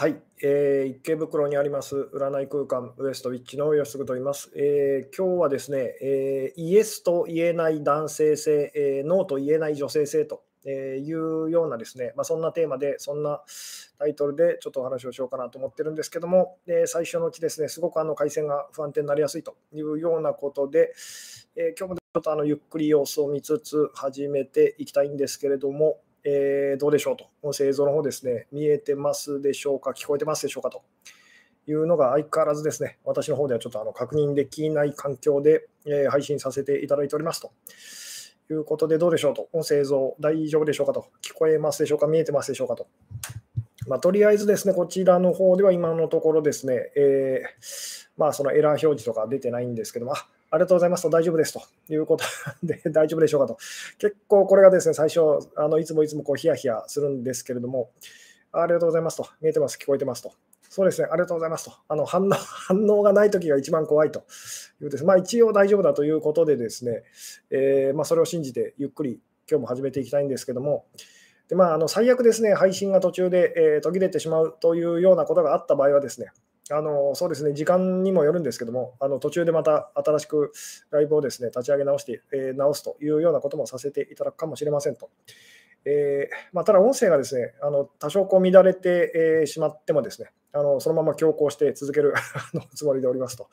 はい、えー、池袋にあります占い空間ウエストウィッチの吉嗣と言います、えー、今日はですね、えー、イエスと言えない男性性、えー、ノーと言えない女性性というようなですね、まあ、そんなテーマで、そんなタイトルでちょっとお話をしようかなと思ってるんですけども、えー、最初のうちですね、すごくあの回線が不安定になりやすいというようなことで、えー、今日もちょっとあのゆっくり様子を見つつ始めていきたいんですけれども、えー、どうでしょうと、音声映像の方ですね、見えてますでしょうか、聞こえてますでしょうか？と。いうのが相変わらずですね、私の方ではちょっとあの確認できない環境で、えー、配信させていただいておりますと。いうことで、どうでしょうと、音声映像大丈夫でしょうかと、聞こえますでしょうか、見えてますでしょうかと。まあ、とりあえずですね、こちらの方では今のところですね、えー、まあ、そのエラー表示とか出てないんですけども、あありがとうございますと大丈夫ですということ で大丈夫でしょうかと。結構これがですね、最初、あのいつもいつもこうヒヤヒヤするんですけれども、ありがとうございますと、見えてます、聞こえてますと。そうですね、ありがとうございますと。あの反応 反応がないときが一番怖いというです、まあ、一応大丈夫だということでですね、えー、まあ、それを信じてゆっくり今日も始めていきたいんですけども、でまあ、あの最悪ですね、配信が途中で、えー、途切れてしまうというようなことがあった場合はですね、あのそうですね、時間にもよるんですけども、あの途中でまた新しくライブをですね立ち上げ直して、えー、直すというようなこともさせていただくかもしれませんと。えーまあ、ただ、音声がですねあの多少こう乱れて、えー、しまってもですねあのそのまま強行して続ける つもりでおりますと。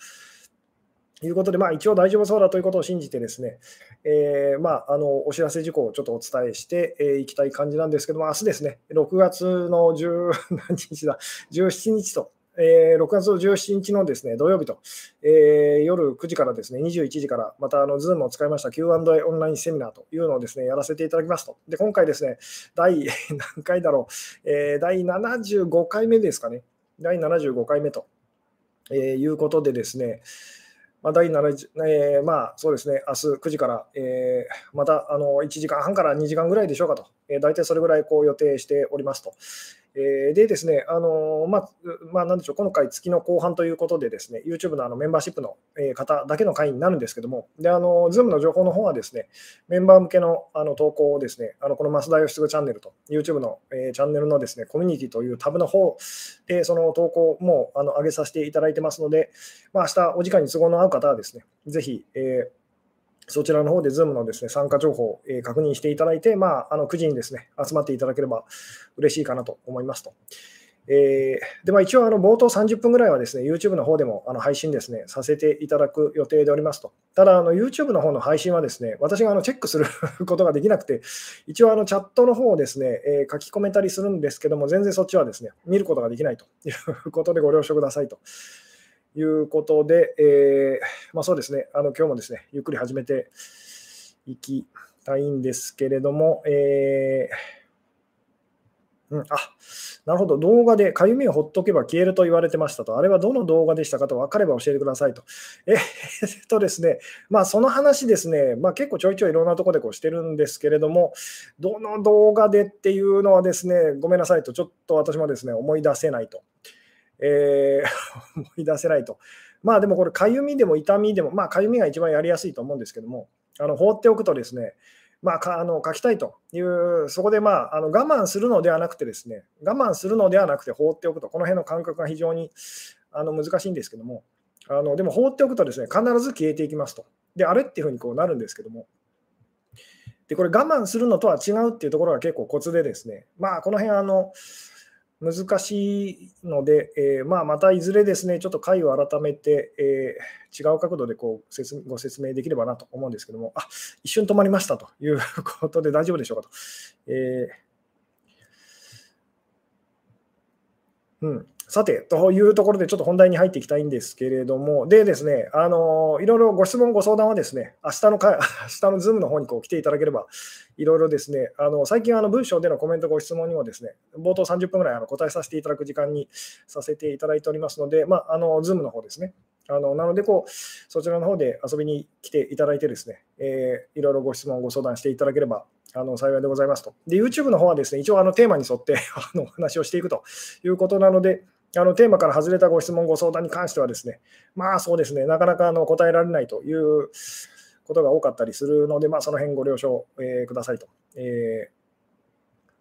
いうことで、まあ、一応大丈夫そうだということを信じてですね、えー、まあ、あのお知らせ事項をちょっとお伝えしてい、えー、きたい感じなんですけども、明日ですね、6月の10何日だ、17日とえー、6月17日のですね土曜日と、えー、夜9時からですね21時から、またあの Zoom を使いました Q&A オンラインセミナーというのをですねやらせていただきますと。で今回ですね、第 何回だろう、えー、第75回目ですかね、第75回目と、えー、いうことでですね、まあ、第7、えー、まあそうですね、明日9時から、えー、またあの1時間半から2時間ぐらいでしょうかと、えー、大体それぐらいこう予定しておりますと。え、でですね、あのまあ、まあ、なんでしょう、今回、月の後半ということで、ですね YouTube のあのメンバーシップの方だけの会員になるんですけども、であの Zoom の情報の方はですね、メンバー向けのあの投稿をですね、あのこの増田義嗣チャンネルと、YouTube の、えー、チャンネルのですねコミュニティというタブの方で、その投稿もあの上げさせていただいてますので、まあ明日お時間に都合の合う方はですね、ぜひ、えーそちらの方で Zoom のですね参加情報を確認していただいて、まあ、あの9時にですね集まっていただければ嬉しいかなと思いますと。えー、でまあ、一応、あの冒頭30分ぐらいはですね YouTube の方でもあの配信ですねさせていただく予定でおりますと。ただ、あの YouTube の方の配信はですね私があのチェックすることができなくて、一応あのチャットの方をですね、えー、書き込めたりするんですけども、全然そっちはですね見ることができないということでご了承くださいと。いうことで、えー、まあ、そうですね、あの今日もですね、ゆっくり始めていきたいんですけれども、えー、うん、あなるほど、動画でかゆみをほっとけば消えると言われてましたと、あれはどの動画でしたかと分かれば教えてくださいと。えー、っとですね、まあ、その話ですね、まあ、結構ちょいちょいいろんなところでこうしてるんですけれども、どの動画でっていうのはですね、ごめんなさいと、ちょっと私もですね、思い出せないと。えー、思い出せないと。まあでもこれ、かゆみでも痛みでも、まあかゆみが一番やりやすいと思うんですけども、あの放っておくとですね、まあ、かあの書きたいという、そこで、まあ、あの我慢するのではなくてですね、我慢するのではなくて放っておくと、この辺の感覚が非常にあの難しいんですけども、あのでも放っておくとですね、必ず消えていきますと。で、あれっていうふうにこうなるんですけども、で、これ我慢するのとは違うっていうところが結構コツでですね、まあ、この辺あの、難しいので、えー、まあ、またいずれですね、ちょっと回を改めて、えー、違う角度でこう説ご説明できればなと思うんですけども、あ一瞬止まりましたということで大丈夫でしょうかと。えー、うんさて、というところでちょっと本題に入っていきたいんですけれども、でですね、あのいろいろご質問、ご相談はですね、明日のか 明日のズームの方にこう来ていただければ、いろいろですね、あの最近あの文章でのコメント、ご質問にもですね、冒頭30分ぐらいあの答えさせていただく時間にさせていただいておりますので、まあ、あのズームの方ですね、あのなのでこう、そちらの方で遊びに来ていただいてですね、えー、いろいろご質問、ご相談していただければあの幸いでございますと。で、YouTube の方はですね、一応あのテーマに沿って あのお話をしていくということなので、あのテーマから外れたご質問、ご相談に関してはですね、まあそうですね、なかなかあの答えられないということが多かったりするので、まあ、その辺ご了承、えー、くださいと。えー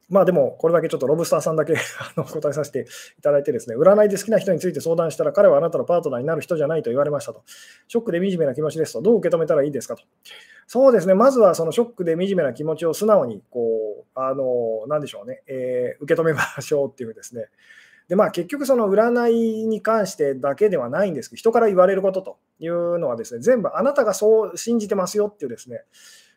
まあでも、これだけちょっとロブスターさんだけ あの答えさせていただいてですね、占いで好きな人について相談したら、彼はあなたのパートナーになる人じゃないと言われましたと。ショックで惨めな気持ちですと、どう受け止めたらいいですかと。そうですね、まずはそのショックで惨めな気持ちを素直に、こう、あの、なんでしょうね、えー、受け止めましょうっていうですね。で、まあ結局その占いに関してだけではないんですけど、人から言われることというのはですね、全部あなたがそう信じてますよっていうですね、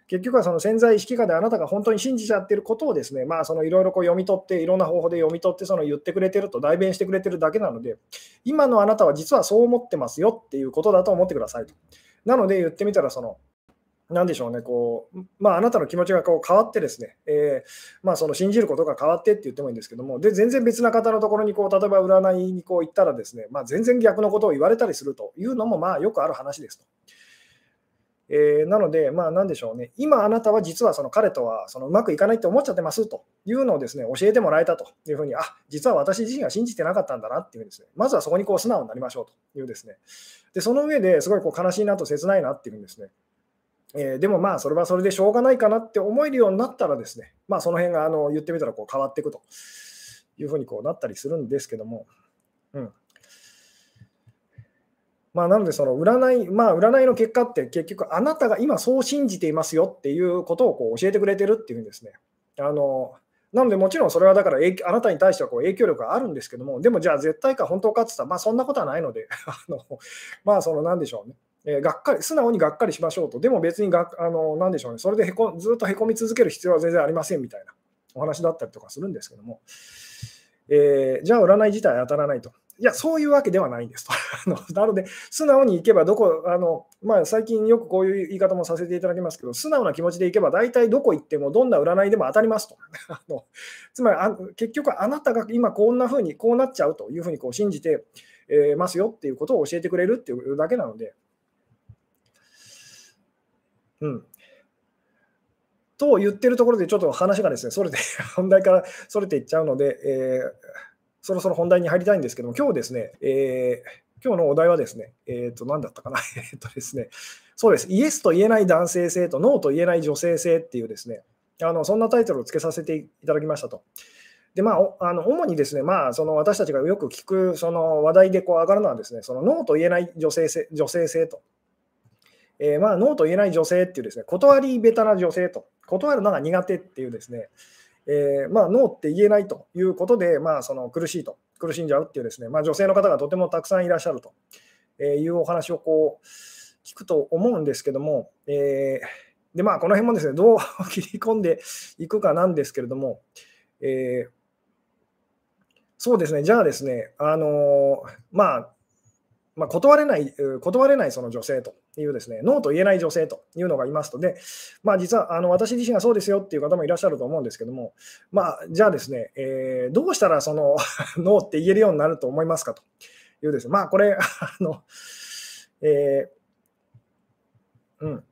結局はその潜在意識下であなたが本当に信じちゃってることをですね、まあ、そのいろいろ読み取って、いろんな方法で読み取って、その言ってくれてると代弁してくれてるだけなので、今のあなたは実はそう思ってますよっていうことだと思ってくださいと。なので言ってみたら、その、なんでしょうね、こう、まあ、あなたの気持ちがこう変わってですね、えー、まあ、その信じることが変わってって言ってもいいんですけども、で、全然別な方のところにこう、例えば占いにこう行ったらですね、まあ、全然逆のことを言われたりするというのも、まあ、よくある話ですと。えー、なので、まあ、なんでしょうね、今あなたは実はその彼とはそのうまくいかないって思っちゃってますというのをですね教えてもらえたというふうに、あ実は私自身は信じてなかったんだなっていうですね、まずはそこにこう素直になりましょうというですね、でその上ですごいこう悲しいなと切ないなっていうんですね。えー、でもまあそれはそれでしょうがないかなって思えるようになったらですね、まあ、その辺があの言ってみたらこう変わっていくというふうにこうなったりするんですけども、うん、まあ、なので、その占い、まあ、占いの結果って結局、あなたが今そう信じていますよっていうことをこう教えてくれてるっていうんですね。あのなので、もちろんそれはだからあなたに対してはこう影響力があるんですけども、でもじゃあ絶対か本当かって言ったら、まあそんなことはないので、あのまあそのなんでしょうね。えー、がっかり素直にがっかりしましょうと、でも別にがあのなんでしょうね、それでへこずっとへこみ続ける必要は全然ありませんみたいなお話だったりとかするんですけども、えー、じゃあ占い自体当たらないと。いや、そういうわけではないんですと。なので、素直にいけば、どこ、あのまあ、最近よくこういう言い方もさせていただきますけど、素直な気持ちでいけば、大体どこ行っても、どんな占いでも当たりますと。あのつまりあ、結局、あなたが今こんなふうに、こうなっちゃうというふうにこう信じて、え、ますよっていうことを教えてくれるっていうだけなので。うん、と言ってるところで、ちょっと話がですね、それで、本題からそれていっちゃうので、えーそろそろ本題に入りたいんですけども、今日ですね、えー、今日のお題はですね、えっ、ー、と、何だったかな、えっとですね、そうです、イエスと言えない男性性とノーと言えない女性性っていうですね、あのそんなタイトルをつけさせていただきましたと。でまあ、あの主にですね、まあ、その私たちがよく聞くその話題でこう上がるのはですね、そのノーと言えない女性性女性性と。えー、まあ、ノーと言えない女性っていうですね、断り下手な女性と、断るのが苦手っていうですね、えー、まあ、ノーって言えないということで、まあ、その苦しいと、苦しんじゃうっていうですね、まあ、女性の方がとてもたくさんいらっしゃるというお話をこう聞くと思うんですけども、えー、でまあ、この辺もですね、どう切り込んでいくかなんですけれども、えー、そうですね、じゃあですね、あのまあ、まあ、断れない、断れないその女性というですね、ノーと言えない女性というのがいますと、で、まあ、実はあの私自身がそうですよっていう方もいらっしゃると思うんですけども、まあ、じゃあですね、えー、どうしたらその ノーって言えるようになると思いますかというです。ね、まあ、これ、あの、えー、うん、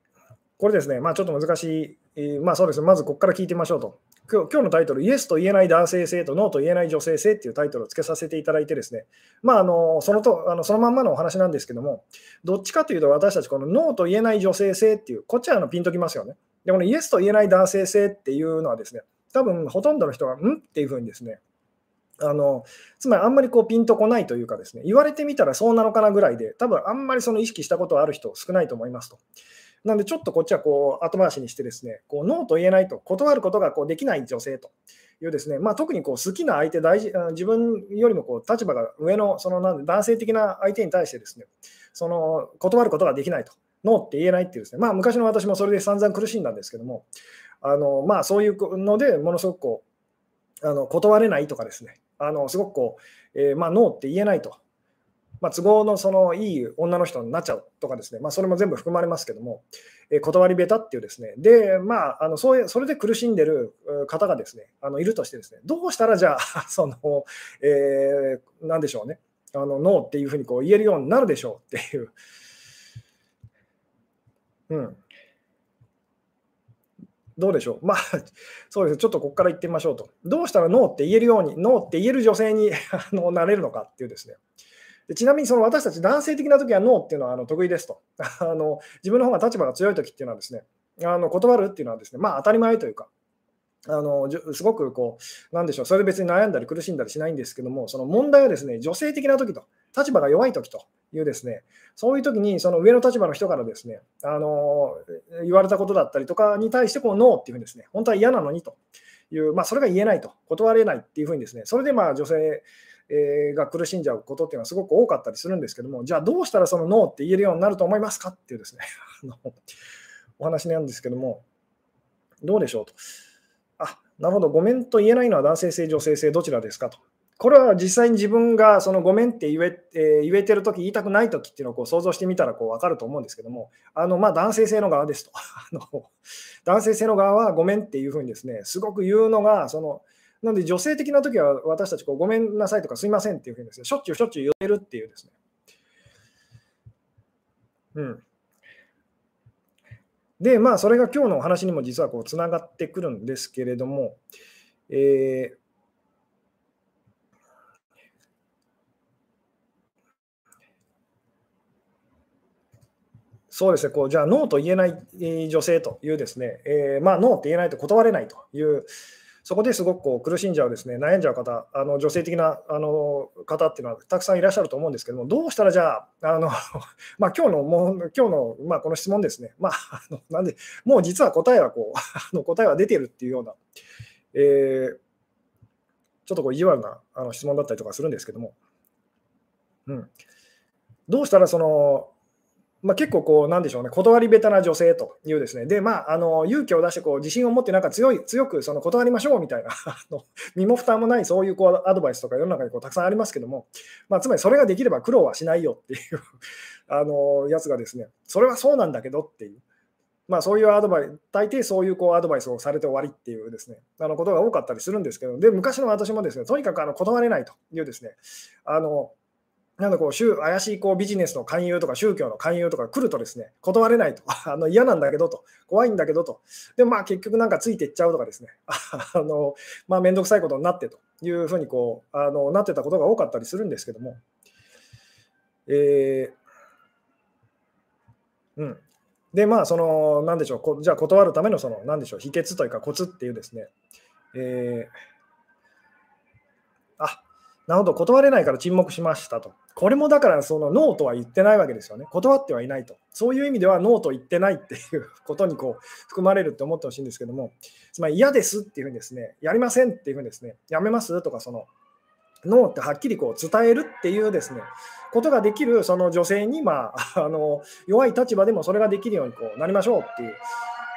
これですね、まあ、ちょっと難しい、まあそうです。ね、まずここから聞いてみましょうと。今日のタイトル、イエスと言えない男性性とノーと言えない女性性っていうタイトルをつけさせていただいてですね、まあ、あのそのとあのそのまんまのお話なんですけども、どっちかというと私たちこのノーと言えない女性性っていう、こっちはあのピンときますよね。で、このイエスと言えない男性性っていうのはですね、多分ほとんどの人が、ん？っていうふうにですね、あのつまりあんまりこうピンとこないというかですね、言われてみたらそうなのかなぐらいで、多分あんまりその意識したことある人少ないと思いますと。なので、ちょっとこっちはこう後回しにしてですね、こうノーと言えないと、断ることがこうできない女性というですね、まあ、特にこう好きな相手大事、自分よりもこう立場が上のそのなん男性的な相手に対してですね、その断ることができないと、ノーって言えないっていうですね、まあ、昔の私もそれで散々苦しんだんですけども、あのまあ、そういうのでものすごくこうあの断れないとかですね、あのすごくこう、えー、まあ、ノーって言えないとまあ、都合のそのいい女の人になっちゃうとかですね、まあ、それも全部含まれますけども、えー、断り下手っていうですね、で、まあ、あのそういうそれで苦しんでる方がですね、あのいるとしてですね、どうしたらじゃあ、その、えー、なんでしょうね、あのノーっていうふうにこう言えるようになるでしょうっていう。うん。どうでしょうまあ、そうです。ちょっとここから言ってみましょうと。どうしたらノーって言えるように、ノーって言える女性に あのなれるのかっていうですね。でちなみにその私たち男性的な時はノーっていうのはあの得意ですと あの。自分の方が立場が強い時っていうのはですね、あの断るっていうのはですね、まあ当たり前というか、あのすごくこう、なんでしょう、それで別に悩んだり苦しんだりしないんですけども、その問題はですね、女性的な時と、立場が弱い時というですね、そういう時にその上の立場の人からですね、あの言われたことだったりとかに対してこうノーっていうふうにですね、本当は嫌なのにという、まあ、それが言えないと、断れないっていうふうにですね、それでまあ女性えが苦しんじゃうことっていうのはすごく多かったりするんですけども、じゃあどうしたらそのノーって言えるようになると思いますかっていうですね、お話なんですけども、どうでしょうと。あ、なるほど、ごめんと言えないのは男性性、女性性、どちらですかと。これは実際に自分がそのごめんって言え,、えー、言えてるとき、言いたくないときっていうのをこう想像してみたらこう分かると思うんですけども、あのまあ男性性の側ですと あの。男性性の側はごめんっていうふうにですね、すごく言うのが、そのなので女性的なときは私たちこうごめんなさいとかすいませんっていうふうにですね、しょっちゅうしょっちゅう言えるっていうですね。うん。で、まあ、それが今日のお話にも実はこうつながってくるんですけれども、えーそうですね、こうじゃあ、ノーと言えない女性というですね、えー、まあ、ノーって言えないと断れないという、そこですごくこう苦しんじゃう、ですね悩んじゃう方、あの女性的なあの方っていうのはたくさんいらっしゃると思うんですけども、どうしたらじゃあ、あの まあ今日のもう今日の、まあ、この質問ですね、まあ、あのなんで、もう実は答えはこう あの答えは出てるっていうような、えー、ちょっとこう意地悪なあの質問だったりとかするんですけども、うん、どうしたらそのまあ、結構こう、なんでしょうね、断り下手な女性というですね、で、まあ、あの勇気を出してこう自信を持って、なんか強い強くその断りましょうみたいな 身も蓋もないそういうこうアドバイスとか世の中にこうたくさんありますけども、まあ、つまりそれができれば苦労はしないよっていう あのやつがですね、それはそうなんだけどっていう。まあ、そういうアドバイス、大抵そういうこうアドバイスをされて終わりっていうですね、あのことが多かったりするんですけど、で、昔の私もですね、とにかくあの断れないというですね、あのなんだこう怪しいこうビジネスの勧誘とか宗教の勧誘とか来るとですね、断れないと、あの嫌なんだけどと、怖いんだけどと、でまあ結局なんかついていっちゃうとかですね、あのまあ、めんどくさいことになってというふうにこうあのなってたことが多かったりするんですけども、えー、うん。で、まあ、その、なんでしょう、こじゃあ断るための、その、なんでしょう、秘訣というか、コツっていうですね、えー、なるほど、断れないから沈黙しましたと。これもだからそのノーとは言ってないわけですよね。断ってはいないと。そういう意味ではノーと言ってないっていうことにこう含まれるって思ってほしいんですけども、つまり嫌ですっていうふうにですね、やりませんっていうふうにですね、やめますとか、そのノーってはっきりこう伝えるっていうですね、ことができるその女性に、まあ、あの弱い立場でもそれができるようにこうなりましょうっていう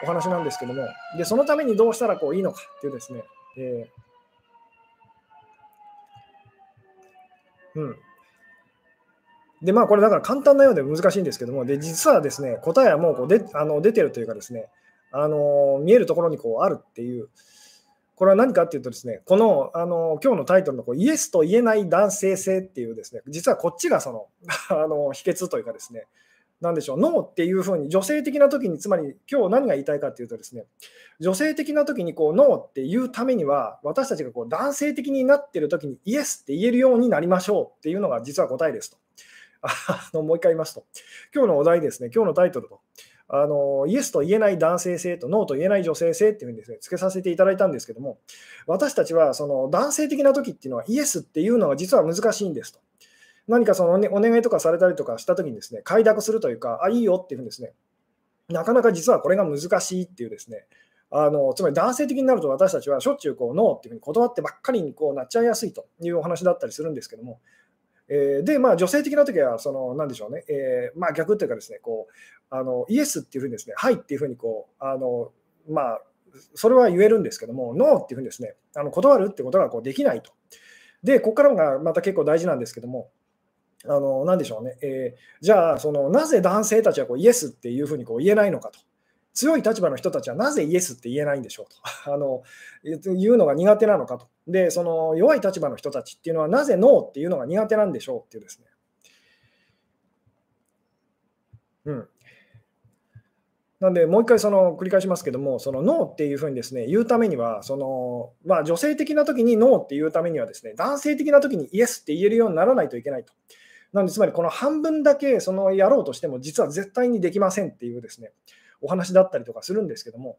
お話なんですけども、でそのためにどうしたらこういいのかっていうですね、えーうん。で、まあ、これだから簡単なようで難しいんですけども、で、実はですね、答えはもうこうであの出てるというかですね、あの見えるところにこうあるっていう、これは何かっていうとですね、このあの今日のタイトルのこうイエスと言えない男性性っていうですね、実はこっちがその あの秘訣というかですね、なんでしょう、ノーっていうふうに、女性的な時に、つまり今日何が言いたいかっていうとですね、女性的な時にこうノーっていうためには、私たちがこう男性的になってる時にイエスって言えるようになりましょうっていうのが実は答えですと。あのもう一回言いますと、今日のお題ですね、今日のタイトルと、あのイエスと言えない男性性とノーと言えない女性性っていうふうにですね、付けさせていただいたんですけども、私たちはその男性的な時っていうのはイエスっていうのが実は難しいんですと。何かその、ね、お願いとかされたりとかしたときにですね、快諾するというか、あ、いいよっていうふうにですね、なかなか実はこれが難しいっていうですね、あのつまり男性的になると私たちはしょっちゅうこうノーっていうふうに断ってばっかりにこうなっちゃいやすいというお話だったりするんですけども、えー、で、まあ、女性的な時はその、なんでしょうね、えー、まあ、逆っていうかですね、こうあのイエスっていうふうにですね、はいっていうふうにこう、あのまあ、それは言えるんですけども、ノーっていうふうにですね、あの断るってことがこうできないと。で、ここからがまた結構大事なんですけども、あのなでしょうね、えー、じゃあその、なぜ男性たちはこうイエスっていうふうにこう言えないのかと。強い立場の人たちはなぜイエスって言えないんでしょうと。あの言うのが苦手なのかと。で、その弱い立場の人たちっていうのはなぜノーっていうのが苦手なんでしょうっていうですね。うん。なんで、もう一回その繰り返しますけども、そのノーっていうふうにですね言うためには、そのまあ、女性的な時にノーって言うためにはですね、男性的な時にイエスって言えるようにならないといけないと。なので、つまりこの半分だけそのやろうとしても、実は絶対にできませんっていうですね、お話だったりとかするんですけども、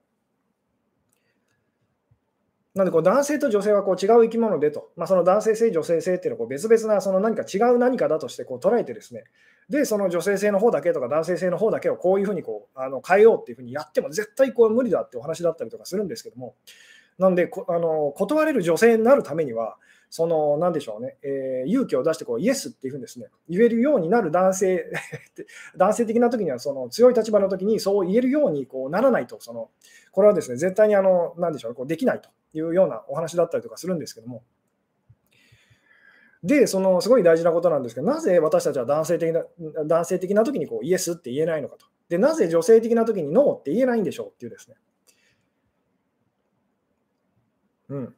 なのでこう男性と女性はこう違う生き物でと、まあ、その男性性、女性性っていうのをこう別々なその何か違う何かだとしてこう捉えてですね、で、その女性性の方だけとか男性性の方だけをこういうふうにこうあの変えようっていうふうにやっても絶対こう無理だってお話だったりとかするんですけども、なんでこあの断れる女性になるためには、その、なんでしょうね、えー、勇気を出してこう、イエスっていうふうにですね、言えるようになる男性、男性的な時には、その強い立場の時にそう言えるようにこうならないと、その、これはですね、絶対にあの、なんでしょう、こうできないというようなお話だったりとかするんですけども、で、そのすごい大事なことなんですけど、なぜ私たちは男性的な男性的な時にこうイエスって言えないのかと。で、なぜ女性的な時にノーって言えないんでしょうっていうですね。うん。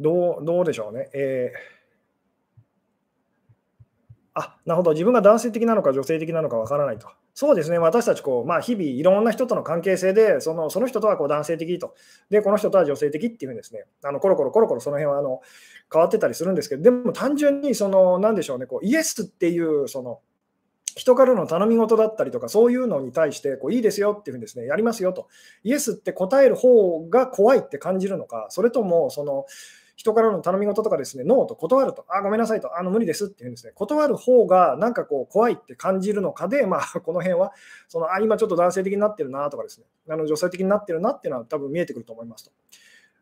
どうどうでしょうね。えー、あなるほど、自分が男性的なのか女性的なのかわからないと。そうですね、私たちこう、まあ、日々いろんな人との関係性で、そのその人とはこう男性的と、で、この人とは女性的っていうふうにですね、あのコロコロコロコロその辺はあの変わってたりするんですけど、でも単純にその、なんでしょうね、こうイエスっていうその人からの頼み事だったりとか、そういうのに対してこう、いいですよっていうふうにですね、やりますよと、イエスって答える方が怖いって感じるのか、それともその人からの頼み事とかですね、ノーと断ると、あ、ごめんなさいと、あの無理ですっていうんですね、断る方がなんかこう怖いって感じるのかで、まあ、この辺は、そのあ今ちょっと男性的になってるなとかですね、あの女性的になってるなっていうのは多分見えてくると思いますと。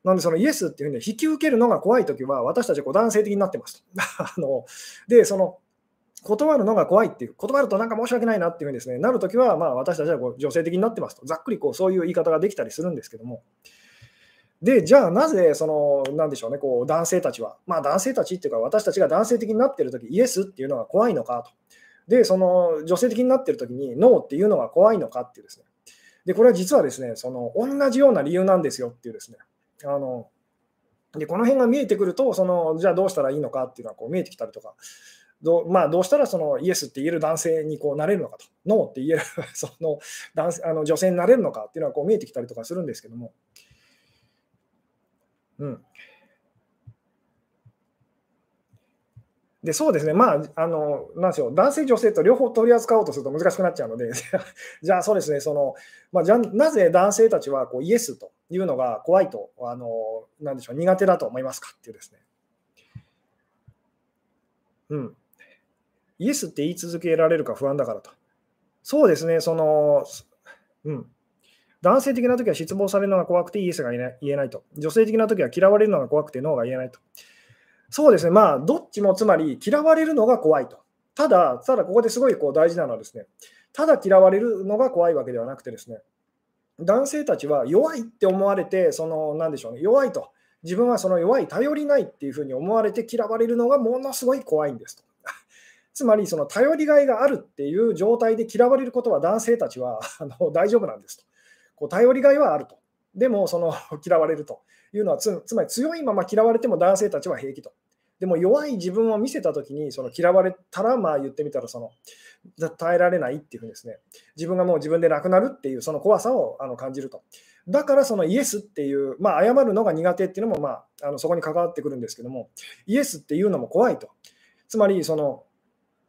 なんで、そのイエスっていうふうに引き受けるのが怖いときは、私たちはこう男性的になってますと。あので、その断るのが怖いっていう、断るとなんか申し訳ないなっていうふうにですね、なるときは、まあ、私たちはこう女性的になってますと、ざっくりこうそういう言い方ができたりするんですけども、で、じゃあなぜ、その、なんでしょうね、こう、男性たちは、まあ男性たちっていうか、私たちが男性的になってるとき、イエスっていうのが怖いのかと。で、その、女性的になってるときに、ノーっていうのが怖いのかっていうですね。で、これは実はですね、その、同じような理由なんですよっていうですね。あの、で、この辺が見えてくると、その、じゃあどうしたらいいのかっていうのはこう見えてきたりとか、どうまあ、どうしたらそのイエスって言える男性にこうなれるのかと、ノーって言える その男性あの女性になれるのかっていうのはこう見えてきたりとかするんですけども、うん。で、そうですね、まあ、あの、なんでしょう、男性、女性と両方取り扱おうとすると難しくなっちゃうので、じゃあ、そうですね、その、まあ、じゃなぜ男性たちはこうイエスというのが怖いと、あの、なんでしょう、苦手だと思いますかっていうですね。うん。イエスって言い続けられるか不安だからと。そうですね、その、うん。男性的な時は失望されるのが怖くてイエスが言えないと。女性的な時は嫌われるのが怖くてノーが言えないと。そうですね、まあ、どっちもつまり嫌われるのが怖いと。ただ、ただここですごいこう大事なのはですね、ただ嫌われるのが怖いわけではなくてですね、男性たちは弱いって思われて、その、なんでしょうね、弱いと。自分はその弱い、頼りないっていうふうに思われて嫌われるのがものすごい怖いんですと。つまり、その頼りがいがあるっていう状態で嫌われることは男性たちはあの大丈夫なんですと。こう頼りがいはあると。でも、その 嫌われるというのはつ、つまり強いまま嫌われても男性たちは平気と。でも弱い自分を見せたときに、その嫌われたら、まあ言ってみたら、その耐えられないっていうふうにですね、自分がもう自分でなくなるっていうその怖さをあの感じると。だからそのイエスっていう、まあ、謝るのが苦手っていうのも、まあ、あのそこに関わってくるんですけども、イエスっていうのも怖いと。つまり、その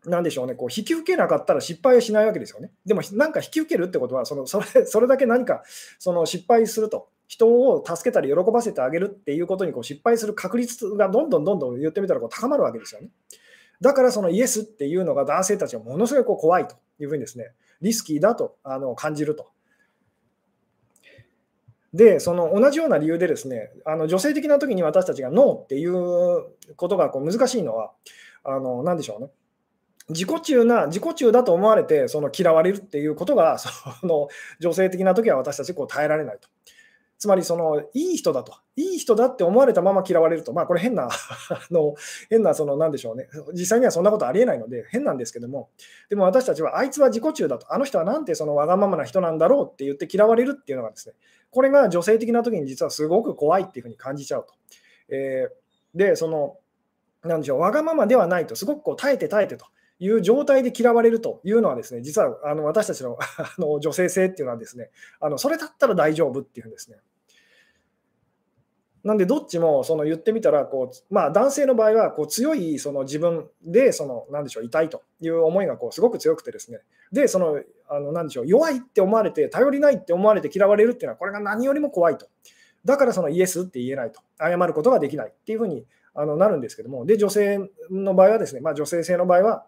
なんでしょうね、こう引き受けなかったら失敗はしないわけですよね。でも、なんか引き受けるってことは、そのそれ それだけ何かその失敗すると、人を助けたり喜ばせてあげるっていうことにこう失敗する確率がどんどんどんどん言ってみたらこう高まるわけですよね。だからそのイエスっていうのが男性たちはものすごいこう怖いというふうにですね、リスキーだとあの感じると。で、その同じような理由でですね、あの女性的な時に私たちがノーっていうことがこう難しいのは、あの何でしょうね。自己中な、自己中だと思われて、その嫌われるっていうことが、その女性的な時は私たちこう耐えられないと。つまり、そのいい人だと、いい人だって思われたまま嫌われると、まあ、これ変な、あの変な、その、なんでしょうね、実際にはそんなことありえないので、変なんですけども、でも私たちは、あいつは自己中だと、あの人はなんてそのわがままな人なんだろうって言って嫌われるっていうのがですね、これが女性的な時に実はすごく怖いっていうふうに感じちゃうと。えー、で、その、なんでしょう、わがままではないと、すごくこう耐えて耐えてと。いう状態で嫌われるというのはですね、実はあの私たちの あの女性性っていうのはですね、あのそれだったら大丈夫っていうんですね。なんで、どっちもその言ってみたらこう、まあ、男性の場合はこう強いその自分でその、なんでしょう、痛いという思いがこうすごく強くてですね、で、その、あのなんでしょう、弱いって思われて、頼りないって思われて嫌われるっていうのは、これが何よりも怖いと。だからそのイエスって言えないと、謝ることができないっていうふうにあのなるんですけども、で、女性の場合はですね、まあ、女性性の場合は、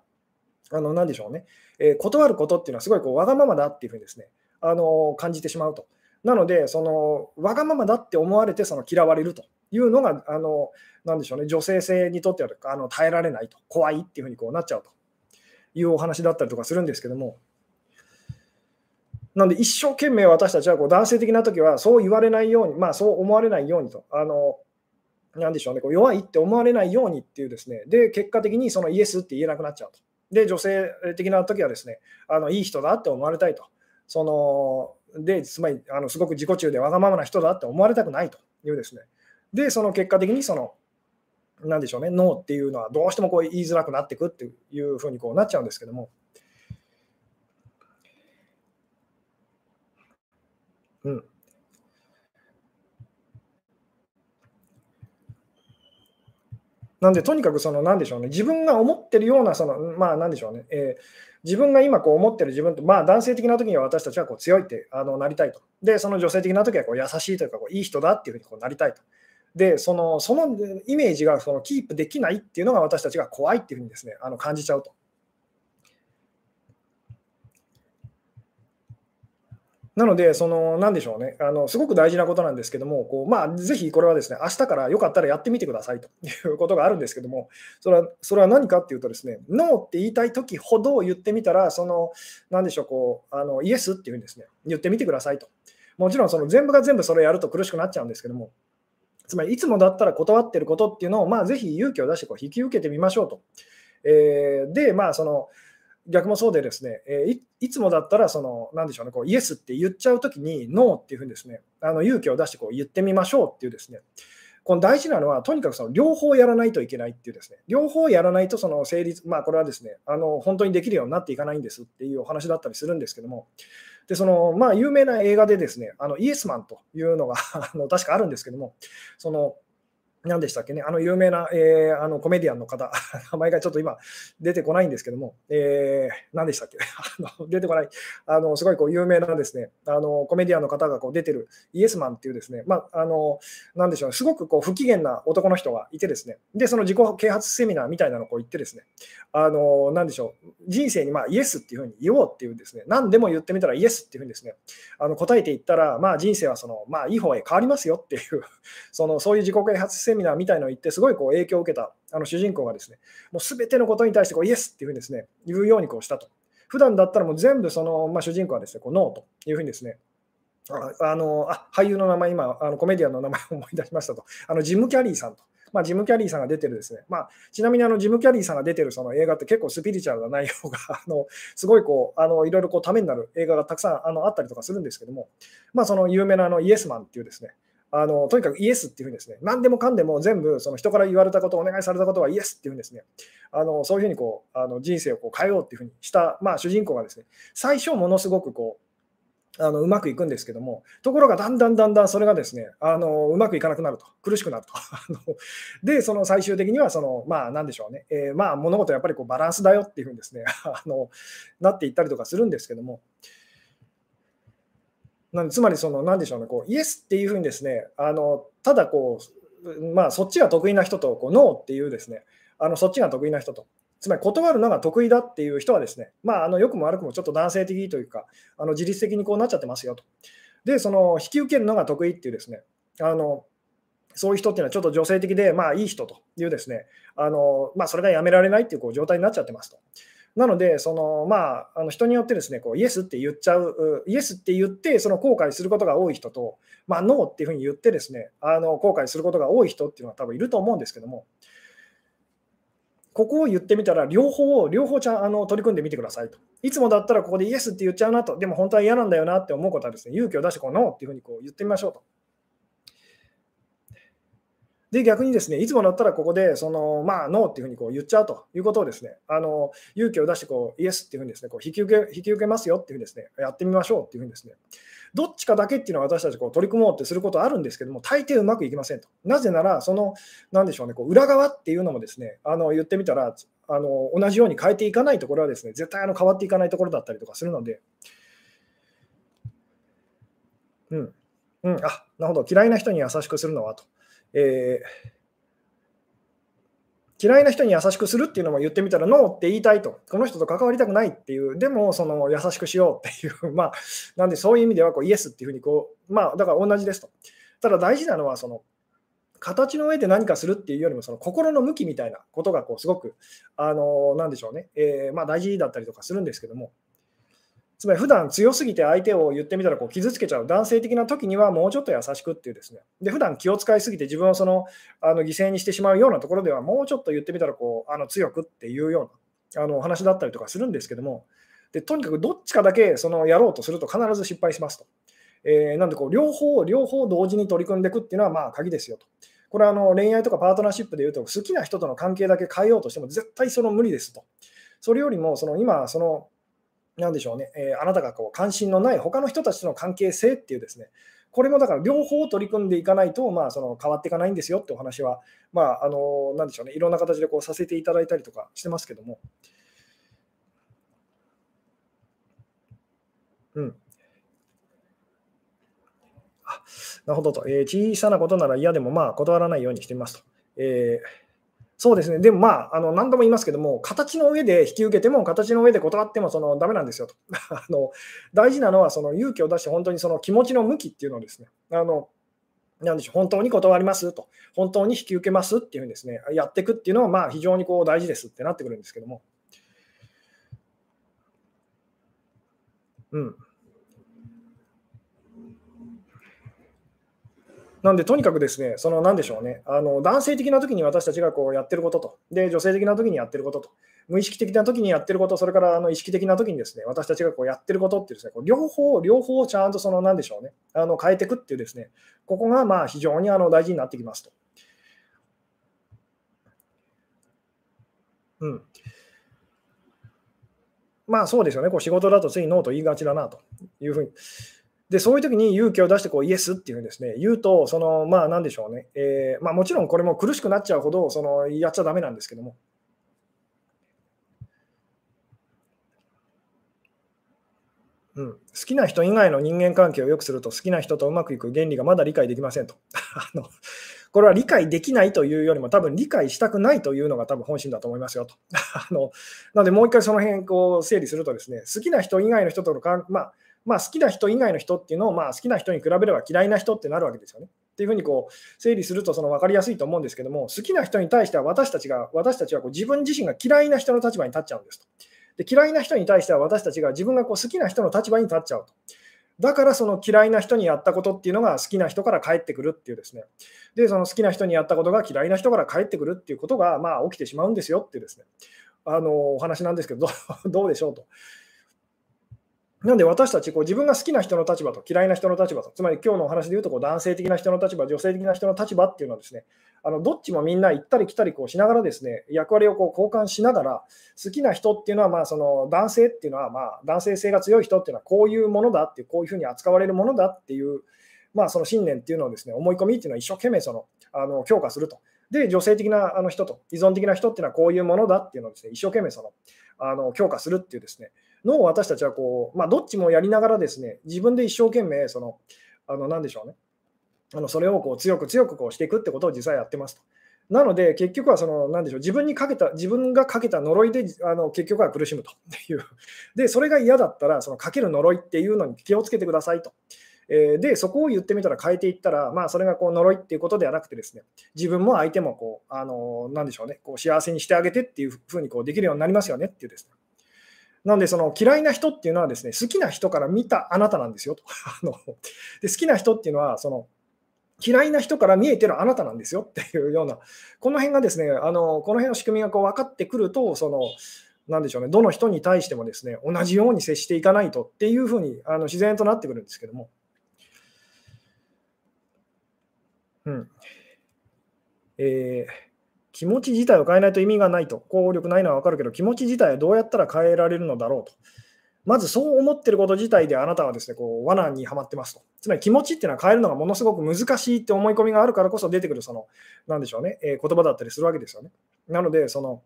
あの何でしょうね、えー、断ることっていうのはすごいこうわがままだっていうふうにですね、あの感じてしまうと。なので、そのわがままだって思われてその嫌われるというのが、あのなでしょうね、女性性にとってはあの耐えられないと、怖いっていうふうにこうなっちゃうと。いうお話だったりとかするんですけども、なんで一生懸命私たちはこう男性的な時はそう言われないように、まあ、そう思われないようにと、あのなんでしょうね、こう弱いって思われないようにっていうですね、で、結果的にそのイエスって言えなくなっちゃうと。で、女性的な時はですね、あのいい人だって思われたいと。そので、つまりあのすごく自己中でわがままな人だって思われたくないというですね。で、その結果的にその、なんでしょうね、ノーっていうのはどうしてもこう言いづらくなっていくっていうふうにこうなっちゃうんですけども、うん。なんで、とにかくその、なんでしょうね、自分が思ってるような、その、まあ、なんでしょうね、えー、自分が今こう思ってる自分と、まあ、男性的な時には私たちはこう強いってあのなりたいと。で、その女性的な時はこう優しいというか、こういい人だっていうふうにこうなりたいと。で、そのそのイメージがそのキープできないっていうのが私たちが怖いっていうふうにですね、あの感じちゃうと。なので、その、なんでしょうね、あの、すごく大事なことなんですけども、こう、まあ、ぜひこれはですね、明日からよかったらやってみてくださいと いうことがあるんですけども、それは、それは何かっていうとですね、ノーって言いたい時ほど言ってみたら、その、なんでしょう、こう、あの、イエスっていうふうにですね、言ってみてくださいと。もちろん、その全部が全部それやると苦しくなっちゃうんですけども、つまり、いつもだったら断ってることっていうのを、まあ、ぜひ勇気を出してこう引き受けてみましょうと。えー、で、まあ、その、逆もそうでですね、えー、いつもだったらその、なんでしょうね、こうイエスって言っちゃうときに、ノーっていうふうにですね、あの勇気を出してこう言ってみましょうっていうですね、この大事なのは、とにかくその両方やらないといけないっていうですね、両方やらないとその成立、まあこれはですね、あの本当にできるようになっていかないんですっていうお話だったりするんですけども、でそのまあ有名な映画でですね、あのイエスマンというのがあの確かあるんですけども、その何でしたっけね、あの有名な、えー、あのコメディアンの方、名前がちょっと今出てこないんですけども、えー、何でしたっけ？あの出てこない、あのすごいこう有名なですねあのコメディアンの方がこう出てるイエスマンっていうですね、まあ、あのなんでしょう、すごくこう不機嫌な男の人がいてですね、で、その自己啓発セミナーみたいなのをこう言ってですね、あのなんでしょう、人生にまあイエスっていうふうに言おうっていうですね、何でも言ってみたらイエスっていうふうにですね、あの答えていったら、まあ人生はその、まあいい方へ変わりますよっていう、そのそういう自己啓発セミナーセミナーみたいのを言って、すごいこう影響を受けたあの主人公がですね、もうすべてのことに対してこうイエスっていうふうにですね、言うようにこうしたと。普段だったらもう全部その、まあ、主人公はですね、こうノーというふうにですね、あのあ俳優の名前、今あの、コメディアンの名前を思い出しましたと、あのジム・キャリーさんと。まあ、ジム・キャリーさんが出てるですね、まあ、ちなみにあのジム・キャリーさんが出てるその映画って結構スピリチュアルな内容が あのすごいこうあのいろいろこうためになる映画がたくさんあのあったりとかするんですけども、まあ、その有名なあのイエスマンっていうですね、あのとにかくイエスっていうふうにですね、何でもかんでも全部その人から言われたこと、お願いされたことはイエスっていうふうにですね、あのそういうふうにこうあの人生をこう変えようっていうふうにした、まあ、主人公がですね、最初ものすごくこうあのうまくいくんですけども、ところがだんだんだんだんそれがですね、あのうまくいかなくなると、苦しくなると。で、その最終的にはその、まあ、なんでしょうね、えー、まあ、物事やっぱりこうバランスだよっていうふうにですねあのなっていったりとかするんですけども、なんつまりその、なんでしょうね、こうイエスっていうふうにですね、あのただこう、まあ、そっちが得意な人とこうノーっていうですね、あのそっちが得意な人と、つまり断るのが得意だっていう人はですね、まあ、あの良くも悪くもちょっと男性的というか、あの自律的にこうなっちゃってますよと。で、その引き受けるのが得意っていうですね、あのそういう人っていうのはちょっと女性的で、まあいい人というですね、あのまあ、それがやめられないっていうこう状態になっちゃってますと。なので、そのまあ、あの人によってですね、こうイエスって言っちゃう、イエスって言って、その後悔することが多い人と、まあ、ノーっていうふうに言ってですね、あの後悔することが多い人っていうのは多分いると思うんですけども、ここを言ってみたら、両方を、両方ちゃんあの取り組んでみてくださいと。いつもだったらここでイエスって言っちゃうなと、でも本当は嫌なんだよなって思うことはですね、勇気を出してこうノーっていうふうにこう言ってみましょうと。で、逆にですね、いつもだったらここで、その、まあ、ノーっていうふうにこう言っちゃうということをですね、あの、勇気を出してこう、イエスっていうふうにですね、こう引き受け、引き受けますよっていうふうにですね、やってみましょうっていうふうにですね、どっちかだけっていうのは私たちこう取り組もうってすることあるんですけども、大抵うまくいきませんと。なぜなら、その、なんでしょうね、こう裏側っていうのもですね、あの言ってみたら、あの同じように変えていかないところはですね、絶対あの変わっていかないところだったりとかするので、うん、うん、あなるほど、嫌いな人に優しくするのはと。えー嫌いな人に優しくするっていうのも言ってみたら、ノーって言いたいと、この人と関わりたくないっていう、でもその優しくしようっていう、まあ、なんでそういう意味ではこうイエスっていうふうにこう、まあ、だから同じですと。ただ大事なのは、その形の上で何かするっていうよりも、その心の向きみたいなことがこうすごく、あのなんでしょうね、え、まあ、大事だったりとかするんですけども、つまり普段強すぎて相手を言ってみたらこう傷つけちゃう男性的な時にはもうちょっと優しくっていうですね、で普段気を使いすぎて自分をそのあの犠牲にしてしまうようなところではもうちょっと言ってみたらこうあの強くっていうようなあの話だったりとかするんですけども、でとにかくどっちかだけそのやろうとすると必ず失敗しますと。えー、なんでこう両方、両方同時に取り組んでいくっていうのはまあ鍵ですよと。これはあの恋愛とかパートナーシップでいうと、好きな人との関係だけ変えようとしても絶対その無理ですと。それよりもその今、そのなんでしょうね、えー、あなたがこう関心のない他の人たちとの関係性っていうですね、これもだから両方取り組んでいかないと、まあ、その変わっていかないんですよってお話は、まあ、あのなんでしょうね、いろんな形でこうさせていただいたりとかしてますけども。うん。あなるほどと、えー、小さなことなら嫌でもまあ断らないようにしていますと。えーそうですね、でもまあ、あの何度も言いますけども、形の上で引き受けても、形の上で断ってもそのダメなんですよと。あの大事なのは、その勇気を出して、本当にその気持ちの向きっていうのをですね、あのなんでしょう本当に断りますと、本当に引き受けますっていうふうにですね、やっていくっていうのは、まあ、非常にこう大事ですってなってくるんですけども。うん。なんで、とにかくですね、そのなんでしょうね、あの男性的な時に私たちがこうやってることと、で、女性的な時にやってることと、無意識的な時にやってること、それからあの意識的な時にですね、私たちがこうやってることっていうですね、こう両方、両方をちゃんとそのなんでしょうね、あの変えていくっていうですね、ここがまあ非常にあの大事になってきますと。うん。まあそうですよね、こう仕事だとついノーと言いがちだなというふうに。で、そういう時に勇気を出してこうイエスっていうふうにですね、言うと、その、まあなんでしょうね、えー、まあもちろんこれも苦しくなっちゃうほど、その、やっちゃだめなんですけども、うん、好きな人以外の人間関係を良くすると好きな人とうまくいく原理がまだ理解できませんと。あのこれは理解できないというよりも多分理解したくないというのが多分本心だと思いますよと。あのなのでもう一回その辺こう整理するとですね好きな人以外の人との関、まあ、まあ、好きな人以外の人っていうのを、まあ、好きな人に比べれば嫌いな人ってなるわけですよね。っていうふうにこう整理するとその分かりやすいと思うんですけども、好きな人に対しては私たちが、私たちはこう自分自身が嫌いな人の立場に立っちゃうんですと。で嫌いな人に対しては私たちが自分がこう好きな人の立場に立っちゃうと。だからその嫌いな人にやったことっていうのが好きな人から返ってくるっていうですね。で、その好きな人にやったことが嫌いな人から返ってくるっていうことがまあ起きてしまうんですよっていうですね。あのお話なんですけど、どう でしょうと。なんで私たちこう自分が好きな人の立場と嫌いな人の立場と、つまり今日のお話で言うとこう男性的な人の立場、女性的な人の立場っていうのはですね、あのどっちもみんな行ったり来たりこうしながらですね、役割をこう交換しながら、好きな人っていうのはまあその男性っていうのはまあ男性性が強い人っていうのはこういうものだっていう、こういうふうに扱われるものだっていう、まあその信念っていうのをですね、思い込みっていうのは一生懸命そのあの強化すると。で、女性的なあの人と依存的な人っていうのはこういうものだっていうのをですね、一生懸命そのあの強化するっていうですね、のを私たちはこう、まあ、どっちもやりながらですね、自分で一生懸命、その、あの、なんでしょうね。あのそれをこう強く強くこうしていくってことを実際やってますと。なので、結局はその、なんでしょう、自分にかけた、自分がかけた呪いで、あの結局は苦しむという。で、それが嫌だったら、そのかける呪いっていうのに気をつけてくださいと。えで、そこを言ってみたら変えていったら、まあ、それがこう呪いっていうことではなくてですね、自分も相手もこう、あの、なんでしょうね、こう幸せにしてあげてっていうふうにこうできるようになりますよねっていうですね。なんで、その嫌いな人っていうのはですね、好きな人から見たあなたなんですよと。で好きな人っていうのは、その嫌いな人から見えてるあなたなんですよっていうような、この辺がですね、あのこの辺の仕組みがこう分かってくると、そのなんでしょうね、どの人に対してもですね、同じように接していかないとっていうふうにあの自然となってくるんですけども。うん。えー、気持ち自体を変えないと意味がないと、効力ないのは分かるけど、気持ち自体はどうやったら変えられるのだろうと。まずそう思ってること自体であなたはですね、こう罠にはまってますと。つまり気持ちっていうのは変えるのがものすごく難しいって思い込みがあるからこそ出てくる、その、なんでしょうね、えー、言葉だったりするわけですよね。なので、その、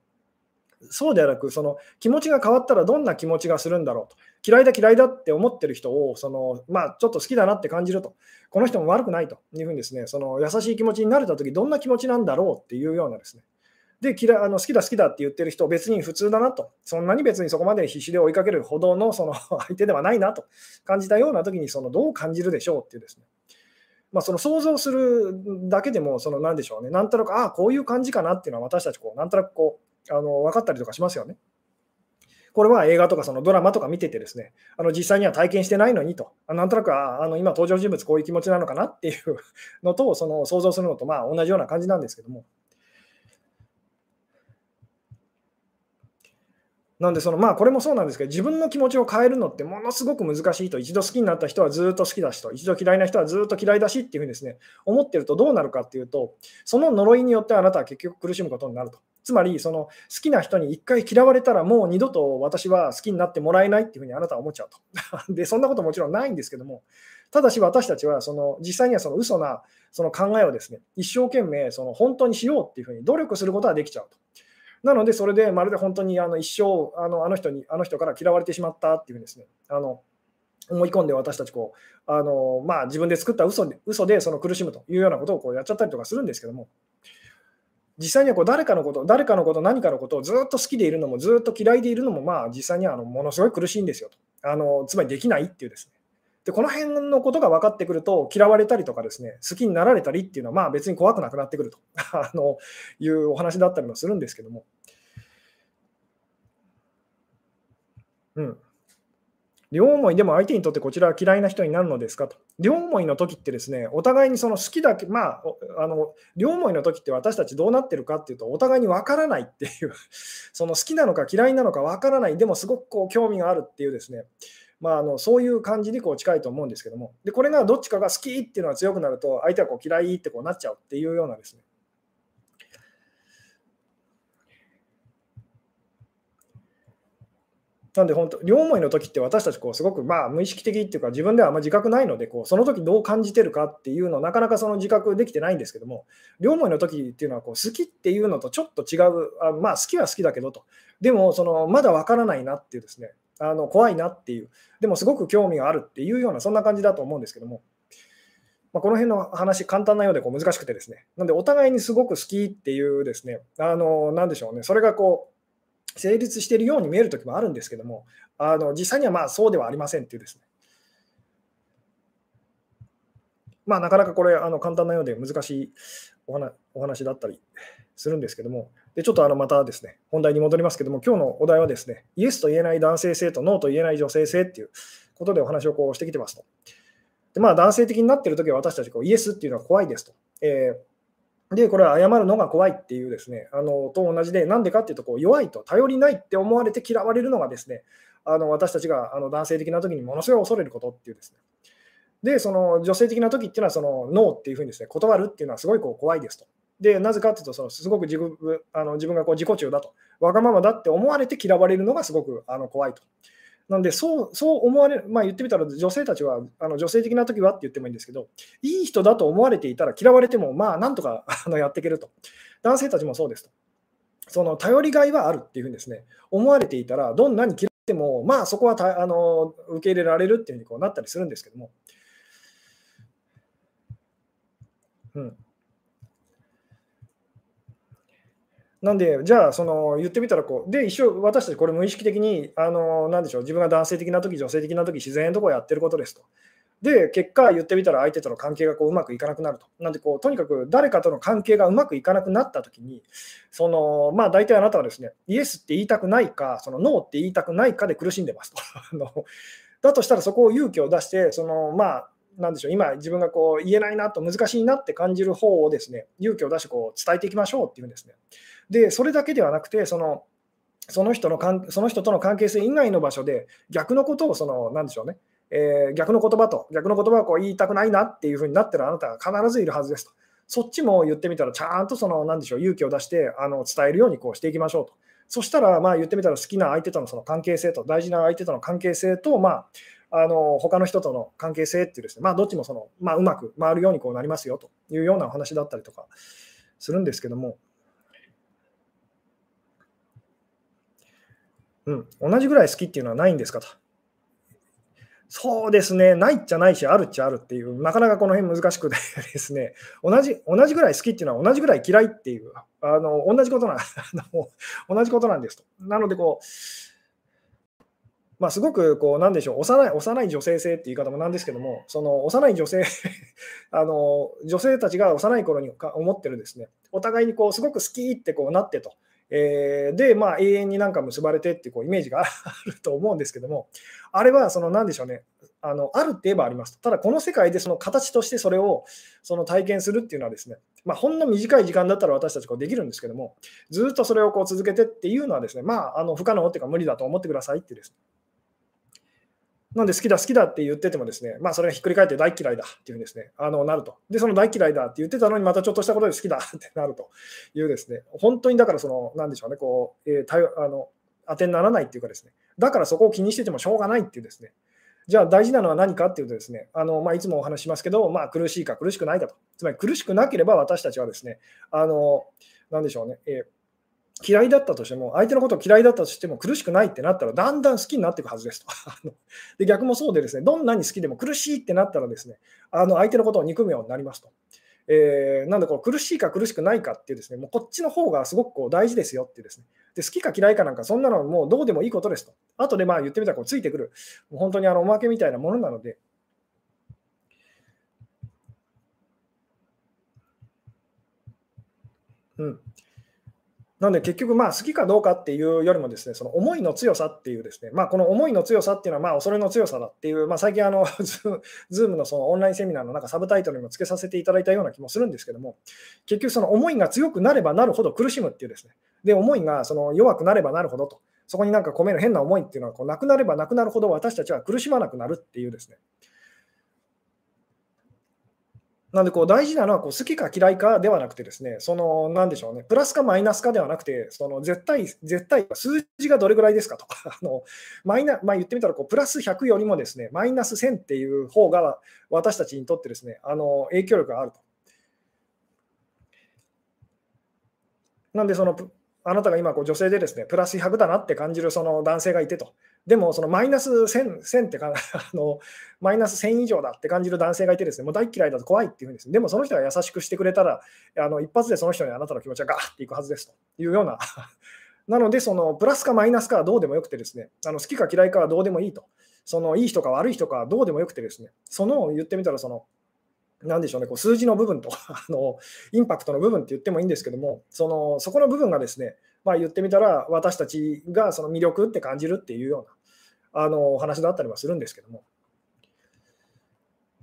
そうではなく、その気持ちが変わったらどんな気持ちがするんだろうと。嫌いだ嫌いだって思ってる人を、そのまあ、ちょっと好きだなって感じると。この人も悪くないと。いうふうにですね、その優しい気持ちになれたとき、どんな気持ちなんだろうっていうようなですね、で嫌あの好きだ好きだって言ってる人、別に普通だなと、そんなに別にそこまで必死で追いかけるほどのその相手ではないなと。感じたような時にそのどう感じるでしょうっていうですね、まあ、その想像するだけでも、その何でしょうね、なんとなく、ああ、こういう感じかなっていうのは私たちこう、なんとなくこうあの分かったりとかしますよね。これは映画とかそのドラマとか見ててですね、あの実際には体験してないのにと、なんとなくあの今登場人物こういう気持ちなのかなっていうのとその想像するのとまあ同じような感じなんですけども、なんでその、まあ、これもそうなんですけど、自分の気持ちを変えるのってものすごく難しいと、一度好きになった人はずっと好きだしと、一度嫌いな人はずっと嫌いだしっていうふうにですね、思ってるとどうなるかっていうと、その呪いによってあなたは結局苦しむことになると。つまり、その好きな人に一回嫌われたら、もう二度と私は好きになってもらえないっていうふうにあなたは思っちゃうと。で、そんなこともちろんないんですけども、ただし私たちはその実際にはその嘘なその考えをですね、一生懸命その本当にしようっていうふうに努力することはできちゃうと。なので、それでまるで本当にあの一生あのあの人に、あの人から嫌われてしまったっていうふうにですね、あの思い込んで私たちこうあの、まあ、自分で作った嘘で嘘でその苦しむというようなことをこうやっちゃったりとかするんですけども、実際にはこう誰かのこと、誰かのこと、何かのことをずっと好きでいるのも、ずっと嫌いでいるのも、まあ、実際にはあのものすごい苦しいんですよとあの。つまりできないっていうですね。で、この辺のことが分かってくると、嫌われたりとかですね、好きになられたりっていうのは、まあ別に怖くなくなってくると あのいうお話だったりもするんですけども。うん。両思いでも相手にとってこちらは嫌いな人になるのですかと。両思いの時ってですね、お互いにその好きだけ、まあ、あの両思いの時って私たちどうなってるかっていうと、お互いに分からないっていう、その好きなのか嫌いなのか分からない、でもすごくこう興味があるっていうですね、まあ、あのそういう感じにこう近いと思うんですけども、でこれがどっちかが好きっていうのが強くなると、相手はこう嫌いってこうなっちゃうっていうようなですね。なんで本当、両思いの時って私たちこうすごくまあ無意識的っていうか自分ではあんま自覚ないのでこうその時どう感じてるかっていうのをなかなかその自覚できてないんですけども両思いの時っていうのはこう好きっていうのとちょっと違うあまあ好きは好きだけどと。でもそのまだわからないなっていうですねあの怖いなっていう、でもすごく興味があるっていうような、そんな感じだと思うんですけども、まあ、この辺の話、簡単なようでこう難しくてですね、なんでお互いにすごく好きっていうですね、あのなんでしょうね、それがこう、成立しているように見えるときもあるんですけども、あの実際にはまあそうではありませんっていうですね。まあ、なかなかこれ、あの簡単なようで難しいお話だったりするんですけども、でちょっとあのまたですね、本題に戻りますけども、今日のお題はですね、イエスと言えない男性性とノーと言えない女性性っていうことでお話をこうしてきてますと。でまあ、男性的になっているときは私たちこうイエスっていうのは怖いですと。えー、で、これは謝るのが怖いっていうですね、あのと同じで、なんでかっていうとこう、弱いと、頼りないって思われて嫌われるのがですね、あの私たちがあの男性的なときにものすごい恐れることっていうですね。で、その女性的な時っていうのは、そのノーっていうふうにですね、断るっていうのはすごいこう怖いですと。で、なぜかというと、そのすごく自分あの自分がこう自己中だと、わがままだって思われて嫌われるのがすごくあの怖いと。なのでそう、そう思われる、まあ、言ってみたら、女性たちは、あの女性的な時はって言ってもいいんですけど、いい人だと思われていたら嫌われても、まあ、なんとか あのやっていけると。男性たちもそうですと。その頼りがいはあるっていうふうにですね、思われていたら、どんなに嫌っても、まあ、そこはたあの受け入れられるっていうふうにこうなったりするんですけども。うんなんで、じゃあ、その言ってみたらこう、で、一生、私たちこれ無意識的に、あのなんでしょう、自分が男性的な時女性的な時自然とこうやってることですと。で、結果、言ってみたら相手との関係がこううまくいかなくなると。なんでこう、とにかく誰かとの関係がうまくいかなくなったときに、そのまあ、大体あなたはですね、イエスって言いたくないか、そのノーって言いたくないかで苦しんでますと。だとしたら、そこを勇気を出して、そのまあ、なんでしょう今、自分がこう言えないなと難しいなって感じる方をですね勇気を出してこう伝えていきましょうっていうんですね。で、それだけではなくて、そのその人のかんその人との関係性以外の場所で逆のことをその、なんでしょうね、えー、逆の言葉と逆の言葉をこう言いたくないなっていうふうになってるあなたが必ずいるはずですと。そっちも言ってみたら、ちゃんとその、なんでしょう、勇気を出してあの伝えるようにこうしていきましょうと。そしたら、まあ、言ってみたら好きな相手とのその関係性と、大事な相手との関係性と、まあ、あの他の人との関係性っていうですね、まあ、どっちもその、まあ、うまく回るようにこうなりますよというようなお話だったりとかするんですけども、うん、同じぐらい好きっていうのはないんですかと。そうですね、ないっちゃないし、あるっちゃあるっていう、なかなかこの辺難しくて ですね、同じ同じぐらい好きっていうのは同じぐらい嫌いっていう、あの同じことな 同じことなんですと。なのでこう、まあ、すごくこうなんでしょう幼い幼い女性性っていう言い方もなんですけども、その幼い女性 あの、女性たちが幼い頃に思ってるですね、お互いにこうすごく好きってこうなってと、えー、で、まあ、永遠になんか結ばれてってこうイメージが あると思うんですけども、あれはそのなんでしょうね、あのあるって言えばあります。ただ、この世界でその形としてそれをその体験するっていうのはですね、まあ、ほんの短い時間だったら私たちこうできるんですけども、ずっとそれをこう続けてっていうのはですね、まあ、あの不可能っていうか無理だと思ってくださいってです、ね、なんで好きだ好きだって言っててもですね、まあそれがひっくり返って大嫌いだっていうですね、あのなると。で、その大嫌いだって言ってたのにまたちょっとしたことで好きだってなるというですね、本当にだからその、なんでしょうね、こう、えー、あの当てにならないっていうかですね、だからそこを気にしててもしょうがないっていうですね、じゃあ大事なのは何かっていうとですね、あのまあ、いつもお話しますけど、まあ、苦しいか苦しくないかと。つまり苦しくなければ私たちはですね、あの、なんでしょうね、えー嫌いだったとしても、相手のことを嫌いだったとしても苦しくないってなったら、だんだん好きになっていくはずですと。で逆もそうでですね、どんなに好きでも苦しいってなったらですね、あの相手のことを憎むようになりますと。えー、なんでこう苦しいか苦しくないかっていうですね、もうこっちの方がすごくこう大事ですよってですね。で好きか嫌いかなんかそんなのはもうどうでもいいことですと。後でまあ言ってみたらこうついてくる、もう本当にあのおまけみたいなものなので、うん。なので結局、まあ好きかどうかっていうよりもですね、その思いの強さっていうですね、まあこの思いの強さっていうのは、まあ恐れの強さだっていう、まあ最近あの、ズームのそのオンラインセミナーのなんかサブタイトルにもつけさせていただいたような気もするんですけども、結局その思いが強くなればなるほど苦しむっていうですね、で、思いがその弱くなればなるほどと、そこになんか込める変な思いっていうのはこうなくなればなくなるほど私たちは苦しまなくなるっていうですね、なんでこう大事なのはこう好きか嫌いかではなくてですね、そのなんでしょうね、プラスかマイナスかではなくて、その絶対、絶対、数字がどれぐらいですかとか。あのマイナまあ、言ってみたらこう、プラス100よりもですね、マイナス1000っていう方が私たちにとってですね、あの影響力があると。なんでその、あなたが今こう女性でですね、プラス100だなって感じるその男性がいてと。でも、そのマイナス 1000, 1000ってかあの、マイナス1000以上だって感じる男性がいて、ですねもう大嫌いだと怖いっていうふうにです、でもその人が優しくしてくれたら、あの一発でその人にあなたの気持ちがガーっていくはずですというような。なので、そのプラスかマイナスかはどうでもよくて、ですねあの好きか嫌いかはどうでもいいと。そのいい人か悪い人かはどうでもよくて、ですねその言ってみたら、その、なんでしょうね、こう数字の部分と あの、インパクトの部分って言ってもいいんですけども、そのそこの部分がですね、まあ、言ってみたら、私たちがその魅力って感じるっていうような。あのお話だったりはするんですけども。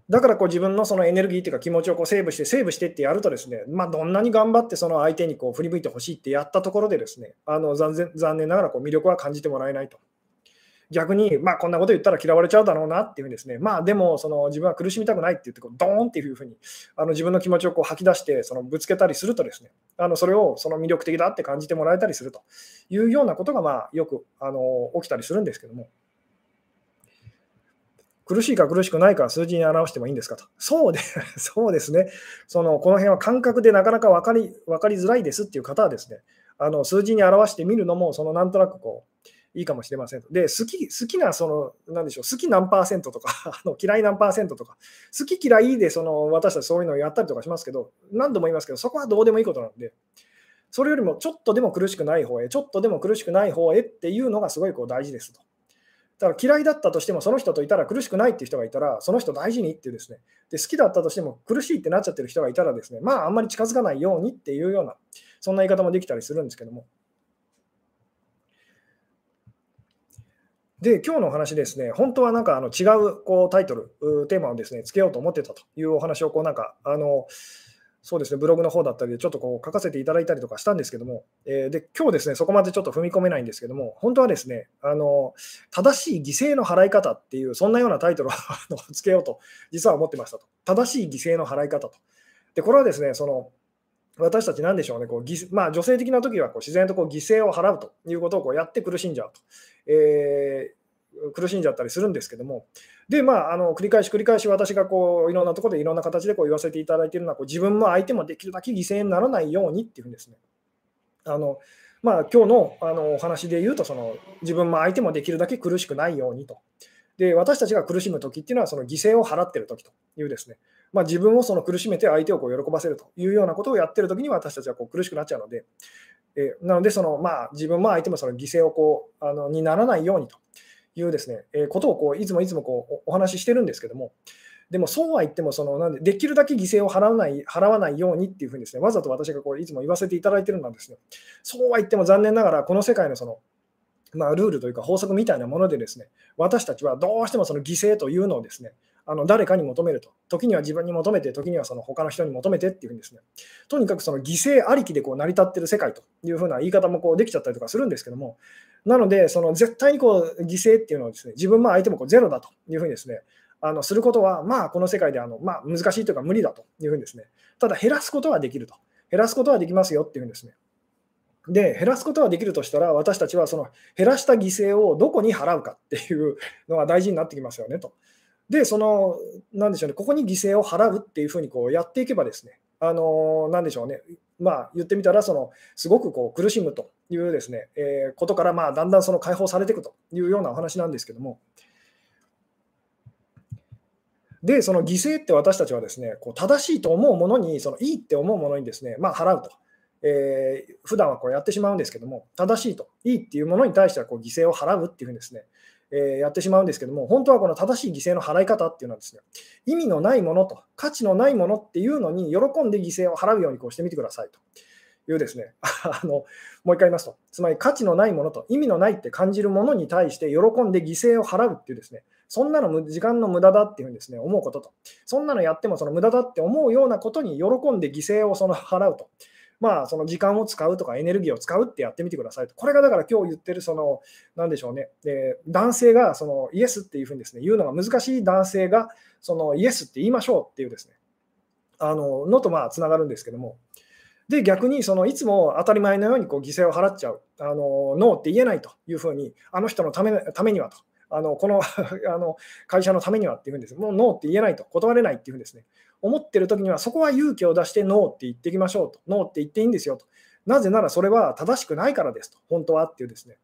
だからこう自分のそのエネルギーというか気持ちをこうセーブして、セーブしてってやるとですね、まあ、どんなに頑張ってその相手にこう振り向いてほしいってやったところでですね、あの残念残念ながらこう魅力は感じてもらえないと。逆に、まあ、こんなこと言ったら嫌われちゃうだろうなっていうふうにですね、まあでもその自分は苦しみたくないって言ってこう、ドーンっていうふうにあの自分の気持ちをこう吐き出してそのぶつけたりするとですね、あのそれをその魅力的だって感じてもらえたりするというようなことがまあよくあの起きたりするんですけども。苦しいか苦しくないか数字に表してもいいんですかと。そうで そうですね。そのこの辺は感覚でなかなか分かり分かりづらいですっていう方はですね、あの数字に表してみるのも、そのなんとなくこう、いいかもしれません。で、好き好きな、その、なんでしょう、好き何パーセントとか あの嫌い何パーセントとか、好き嫌いでその私たちそういうのをやったりとかしますけど、何度も言いますけど、そこはどうでもいいことなんで、それよりもちょっとでも苦しくない方へ、ちょっとでも苦しくない方へっていうのがすごいこう大事ですと。だから嫌いだったとしても、その人といたら苦しくないっていう人がいたら、その人大事にってですね、で好きだったとしても苦しいってなっちゃってる人がいたらですね、まああんまり近づかないようにっていうような、そんな言い方もできたりするんですけども。で、今日のお話ですね、本当はなんかあの違うこうタイトル、テーマをですね、つけようと思ってたというお話をこうなんか、あの、そうですね、ブログの方だったりでちょっとこう書かせていただいたりとかしたんですけども、えー、で今日ですね、そこまでちょっと踏み込めないんですけども、本当はですね、あの正しい犠牲の払い方っていう、そんなようなタイトルを つけようと、実は思ってましたと。正しい犠牲の払い方と。で、これはですね、その私たちなんでしょうね、こうまあ、女性的な時はこう自然とこう犠牲を払うということをこうやって苦しんじゃうと、えー、苦しんじゃったりするんですけども、で、まあ、あの繰り返し繰り返し私がこういろんなところでいろんな形でこう言わせていただいているのは、こう自分も相手もできるだけ犠牲にならないようにっていうふうにですね、あのまあ、今日のあのお話で言うとその、自分も相手もできるだけ苦しくないようにと。で私たちが苦しむ時っていうのは、その犠牲を払っている時というですね、まあ、自分をその苦しめて相手をこう喜ばせるというようなことをやっている時に私たちはこう苦しくなっちゃうので、えー、なのでその、まあ、自分も相手もその犠牲をこうあのにならないようにと。いうですね、えー、ことをこういつもいつもこうお話ししてるんですけども、でもそうは言ってもそのなんで、できるだけ犠牲を払わない払わないようにっていうふうにですね、わざと私がこういつも言わせていただいてるのはですね、そうは言っても残念ながら、この世界のその、まあ、ルールというか法則みたいなものでですね、私たちはどうしてもその犠牲というのをですね、あの誰かに求めると。時には自分に求めて、時にはその他の人に求めてっていうふうにですね、とにかくその犠牲ありきでこう成り立ってる世界というふうな言い方もこうできちゃったりとかするんですけども、なので、その絶対にこう犠牲っていうのをですね、自分も相手もこうゼロだというふうにですね、あのすることは、まあ、この世界であの、まあ、難しいというか無理だというふうにですね、ただ減らすことはできると。減らすことはできますよっていうふうにですね。で、減らすことはできるとしたら、私たちはその減らした犠牲をどこに払うかっていうのが大事になってきますよねと。で、その、なんでしょうね、ここに犠牲を払うっていうふうにこうやっていけばですね、あのなんでしょうね、まあ、言ってみたらその、すごくこう苦しむというですね、えー、ことから、まあ、だんだんその解放されていくというようなお話なんですけども、で、その犠牲って私たちはですね、こう正しいと思うものに、そのいいって思うものにですね、まあ、払うと。えー、普段はこうやってしまうんですけども、正しいと、いいっていうものに対してはこう犠牲を払うっていうふうにですね、えやってしまうんですけども、本当はこの正しい犠牲の払い方っていうのはですね、意味のないものと価値のないものっていうのに喜んで犠牲を払うようにこうしてみてくださいというですね、あのもう一回言いますと、つまり価値のないものと意味のないって感じるものに対して喜んで犠牲を払うっていうですね、そんなの時間の無駄だっていうふうにですね、思うことと、そんなのやってもその無駄だって思うようなことに喜んで犠牲をその払うと。まあ、その時間を使うとかエネルギーを使うってやってみてくださいと。これがだから今日言ってる、その、なんでしょうね、で男性がそのイエスっていうふうにですね、言うのが難しい男性が、そのイエスって言いましょうっていうですね、あの、のとまあつながるんですけども、で、逆にそのいつも当たり前のようにこう犠牲を払っちゃう、あのノーって言えないというふうに、あの人のためためにはと、あのこの あの会社のためにはっていうふうにです、もうノーって言えないと、断れないっていうふうにですね、思ってる時には、そこは勇気を出してノーって言っていきましょうと。ノーって言っていいんですよと。なぜならそれは正しくないからですと。本当はっていうですね。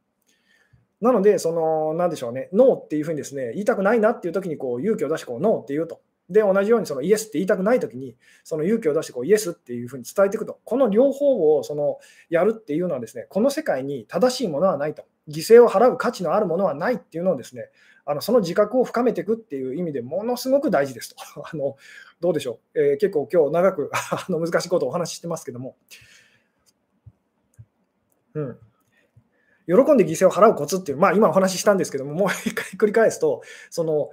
なので、その、なんでしょうね、ノーっていうふうにですね、言いたくないなっていう時にこう勇気を出してこうノーって言うと。で、同じようにそのイエスって言いたくない時に、その勇気を出してこうイエスっていうふうに伝えていくと。この両方をそのやるっていうのはですね、この世界に正しいものはないと。犠牲を払う価値のあるものはないっていうのをですね、あのその自覚を深めていくっていう意味でものすごく大事ですと。あのどうでしょう、えー、結構今日長く あの難しいことをお話ししてますけども、うん、喜んで犠牲を払うコツっていう、まあ、今お話ししたんですけども、もう一回繰り返すと、その、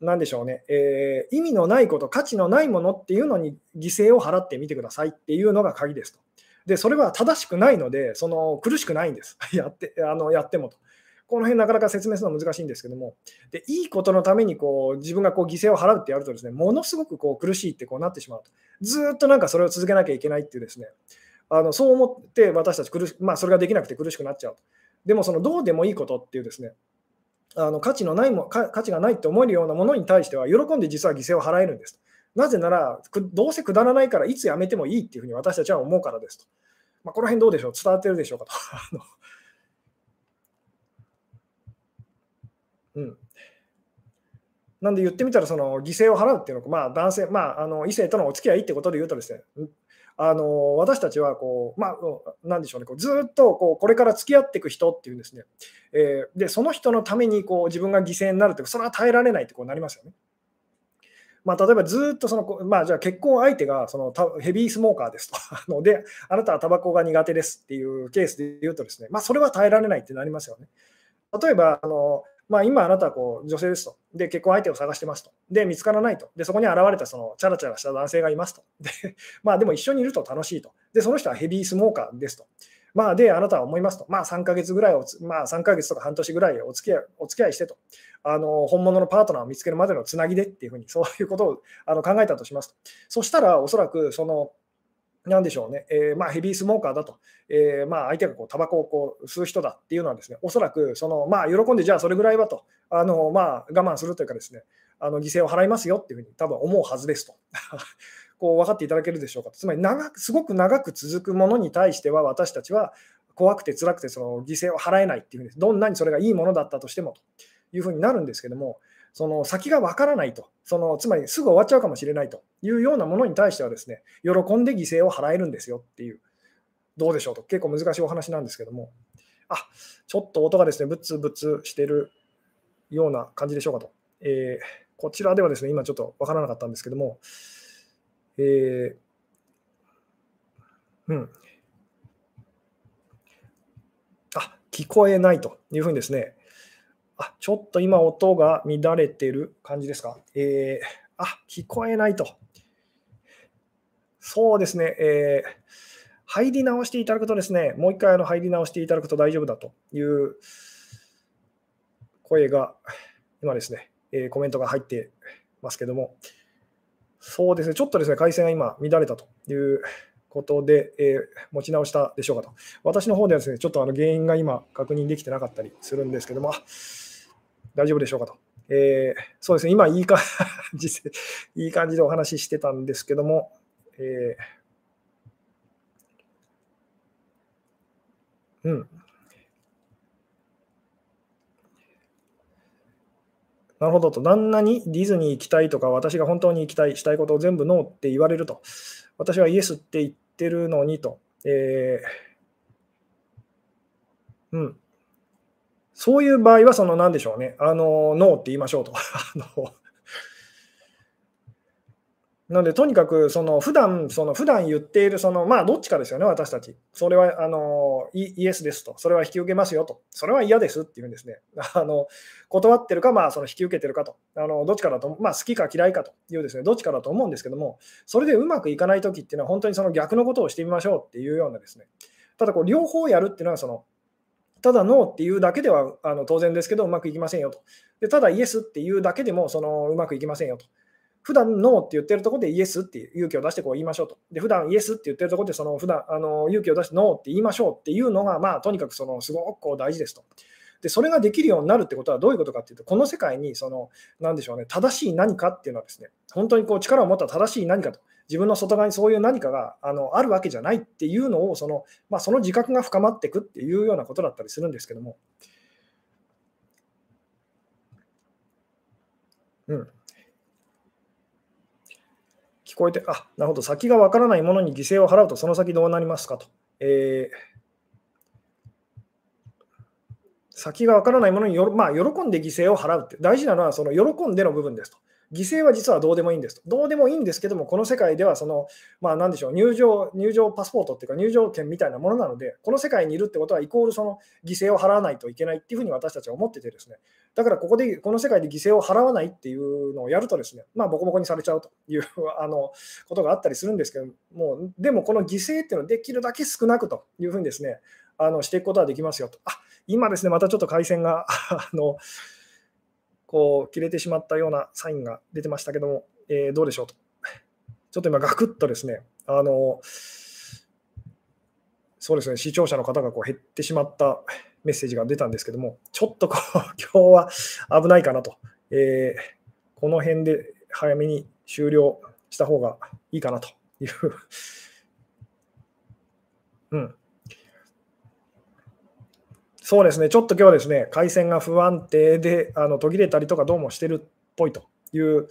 なんでしょうね、えー、意味のないこと、価値のないものっていうのに犠牲を払ってみてくださいっていうのが鍵ですと。で、それは正しくないので、その苦しくないんです。やってあのやってもと。この辺なかなか説明するのは難しいんですけども、でいいことのためにこう自分がこう犠牲を払うってやるとですね、ものすごくこう苦しいってこうなってしまうと。ずっとなんかそれを続けなきゃいけないっていうですね、あのそう思って私たち苦し、まあ、それができなくて苦しくなっちゃうと。でもそのどうでもいいことっていうですね、あの価値のないも価値がないって思えるようなものに対しては喜んで実は犠牲を払えるんです。なぜなら、どうせくだらないからいつやめてもいいっていうふうに私たちは思うからですと。まあ、この辺どうでしょう？伝わってるでしょうかと。うん。なんで言ってみたら、その犠牲を払うっていうのは、まあ、男性、まあ、あの異性とのお付き合いってことで言うとですね、あの私たちはこう、まあ、なんでしょうね、こうずっとこうこれから付き合っていく人っていうんですね、えー、でその人のためにこう自分が犠牲になるってそれは耐えられないってこうなりますよね。まあ、例えばずっとその、まあ、じゃあ結婚相手がそのヘビースモーカーですと で、あなたはタバコが苦手ですっていうケースで言うとですね、まあ、それは耐えられないってなりますよね。例えばあのまあ、今あなたはこう女性ですと。で、結婚相手を探してますと。で、見つからないと。で、そこに現れたそのチャラチャラした男性がいますと。で、まあでも一緒にいると楽しいと。で、その人はヘビースモーカーですと。まあ、で、あなたは思いますと。まあ3ヶ月ぐらいを、まあ3ヶ月とか半年ぐらいお付き合いお付き合いしてと。あの本物のパートナーを見つけるまでのつなぎでっていうふうに、そういうことをあの考えたとしますと。そしたら、おそらくそのなんでしょうね、えー、まあ、ヘビースモーカーだと、えー、まあ、相手がこうタバコをこう吸う人だっていうのは、ですねおそらくその、まあ、喜んで、じゃあそれぐらいはと、あのまあ、我慢するというか、ですねあの犠牲を払いますよっていうふうに多分思うはずですと。こう分かっていただけるでしょうかつまり長く、すごく長く続くものに対しては、私たちは怖くて辛くてその犠牲を払えないっていうふうに、どんなにそれがいいものだったとしてもというふうになるんですけども、その先がわからないと、そのつまりすぐ終わっちゃうかもしれないというようなものに対してはですね、喜んで犠牲を払えるんですよっていう、どうでしょうと、結構難しいお話なんですけども、あちょっと音がですね、ブツブツしてるような感じでしょうかと。えー、こちらではですね、今ちょっとわからなかったんですけども、えー、うん。あ、聞こえないというふうにですね、あ、ちょっと今音が乱れてる感じですか？えー、あ、聞こえないと。そうですね、えー、入り直していただくとですね、もう一回あの入り直していただくと大丈夫だという声が今ですね、えー、コメントが入ってますけども、そうですね、ちょっとですね、回線が今乱れたということで、えー、持ち直したでしょうかと。私の方ではですね、ちょっとあの原因が今確認できてなかったりするんですけども、大丈夫でしょうかと。えー、そうですね、今いい感じで、いい感じでお話ししてたんですけども、えー、うん。なるほどと、旦那にディズニー行きたいとか、私が本当に行きたい、したいことを全部ノーって言われると、私はイエスって言ってるのにと、えー、うん。そういう場合は、その何でしょうね、あのノーって言いましょうと。なので、とにかく、その普段その普段言っている、そのまあ、どっちかですよね、私たち。それはあのイエスですと、それは引き受けますよと、それは嫌ですっていうんですね。あの断ってるか、まあ、その引き受けてるかと、あのどっちかだと、まあ、好きか嫌いかというですね、どっちかだと思うんですけども、それでうまくいかないときっていうのは、本当にその逆のことをしてみましょうっていうようなですね、ただこう、両方やるっていうのは、そのただノーっていうだけではあの当然ですけどうまくいきませんよと。でただイエスっていうだけでもそのうまくいきませんよと。普段ノーって言ってるところでイエスって勇気を出してこう言いましょうと。で普段イエスって言ってるところでその普段あの勇気を出してノーって言いましょうっていうのがまあとにかくそのすごくこう大事ですと。でそれができるようになるってことはどういうことかっていうとこの世界にその何でしょうね正しい何かっていうのはですね本当にこう力を持った正しい何かと自分の外側にそういう何かがあのあるわけじゃないっていうのをその,、まあ、その自覚が深まっていくっていうようなことだったりするんですけども。うん、聞こえて、あなるほど、先がわからないものに犠牲を払うと、その先どうなりますかと。えー、先がわからないものによ、まあ、喜んで犠牲を払うって、大事なのはその喜んでの部分ですと。犠牲は実はどうでもいいんですと。どうでもいいんですけども、この世界ではその、まあ、何でしょう入場、入場パスポートっていうか、入場券みたいなものなので、この世界にいるってことは、イコールその犠牲を払わないといけないっていうふうに私たちは思っててですね、だからここで、この世界で犠牲を払わないっていうのをやるとですね、まあ、ボコボコにされちゃうという あのことがあったりするんですけども、でもこの犠牲っていうのをできるだけ少なくというふうにですね、あのしていくことはできますよと。あ今ですね、またちょっと回線が あのこう切れてしまったようなサインが出てましたけども、えー、どうでしょうと。ちょっと今、ガクッとですね、あのそうですね、視聴者の方がこう減ってしまったメッセージが出たんですけども、ちょっとこう 今日は危ないかなと、えー、この辺で早めに終了した方がいいかなという。うん、そうですね、ちょっと今日はですね、回線が不安定であの途切れたりとかどうもしてるっぽいという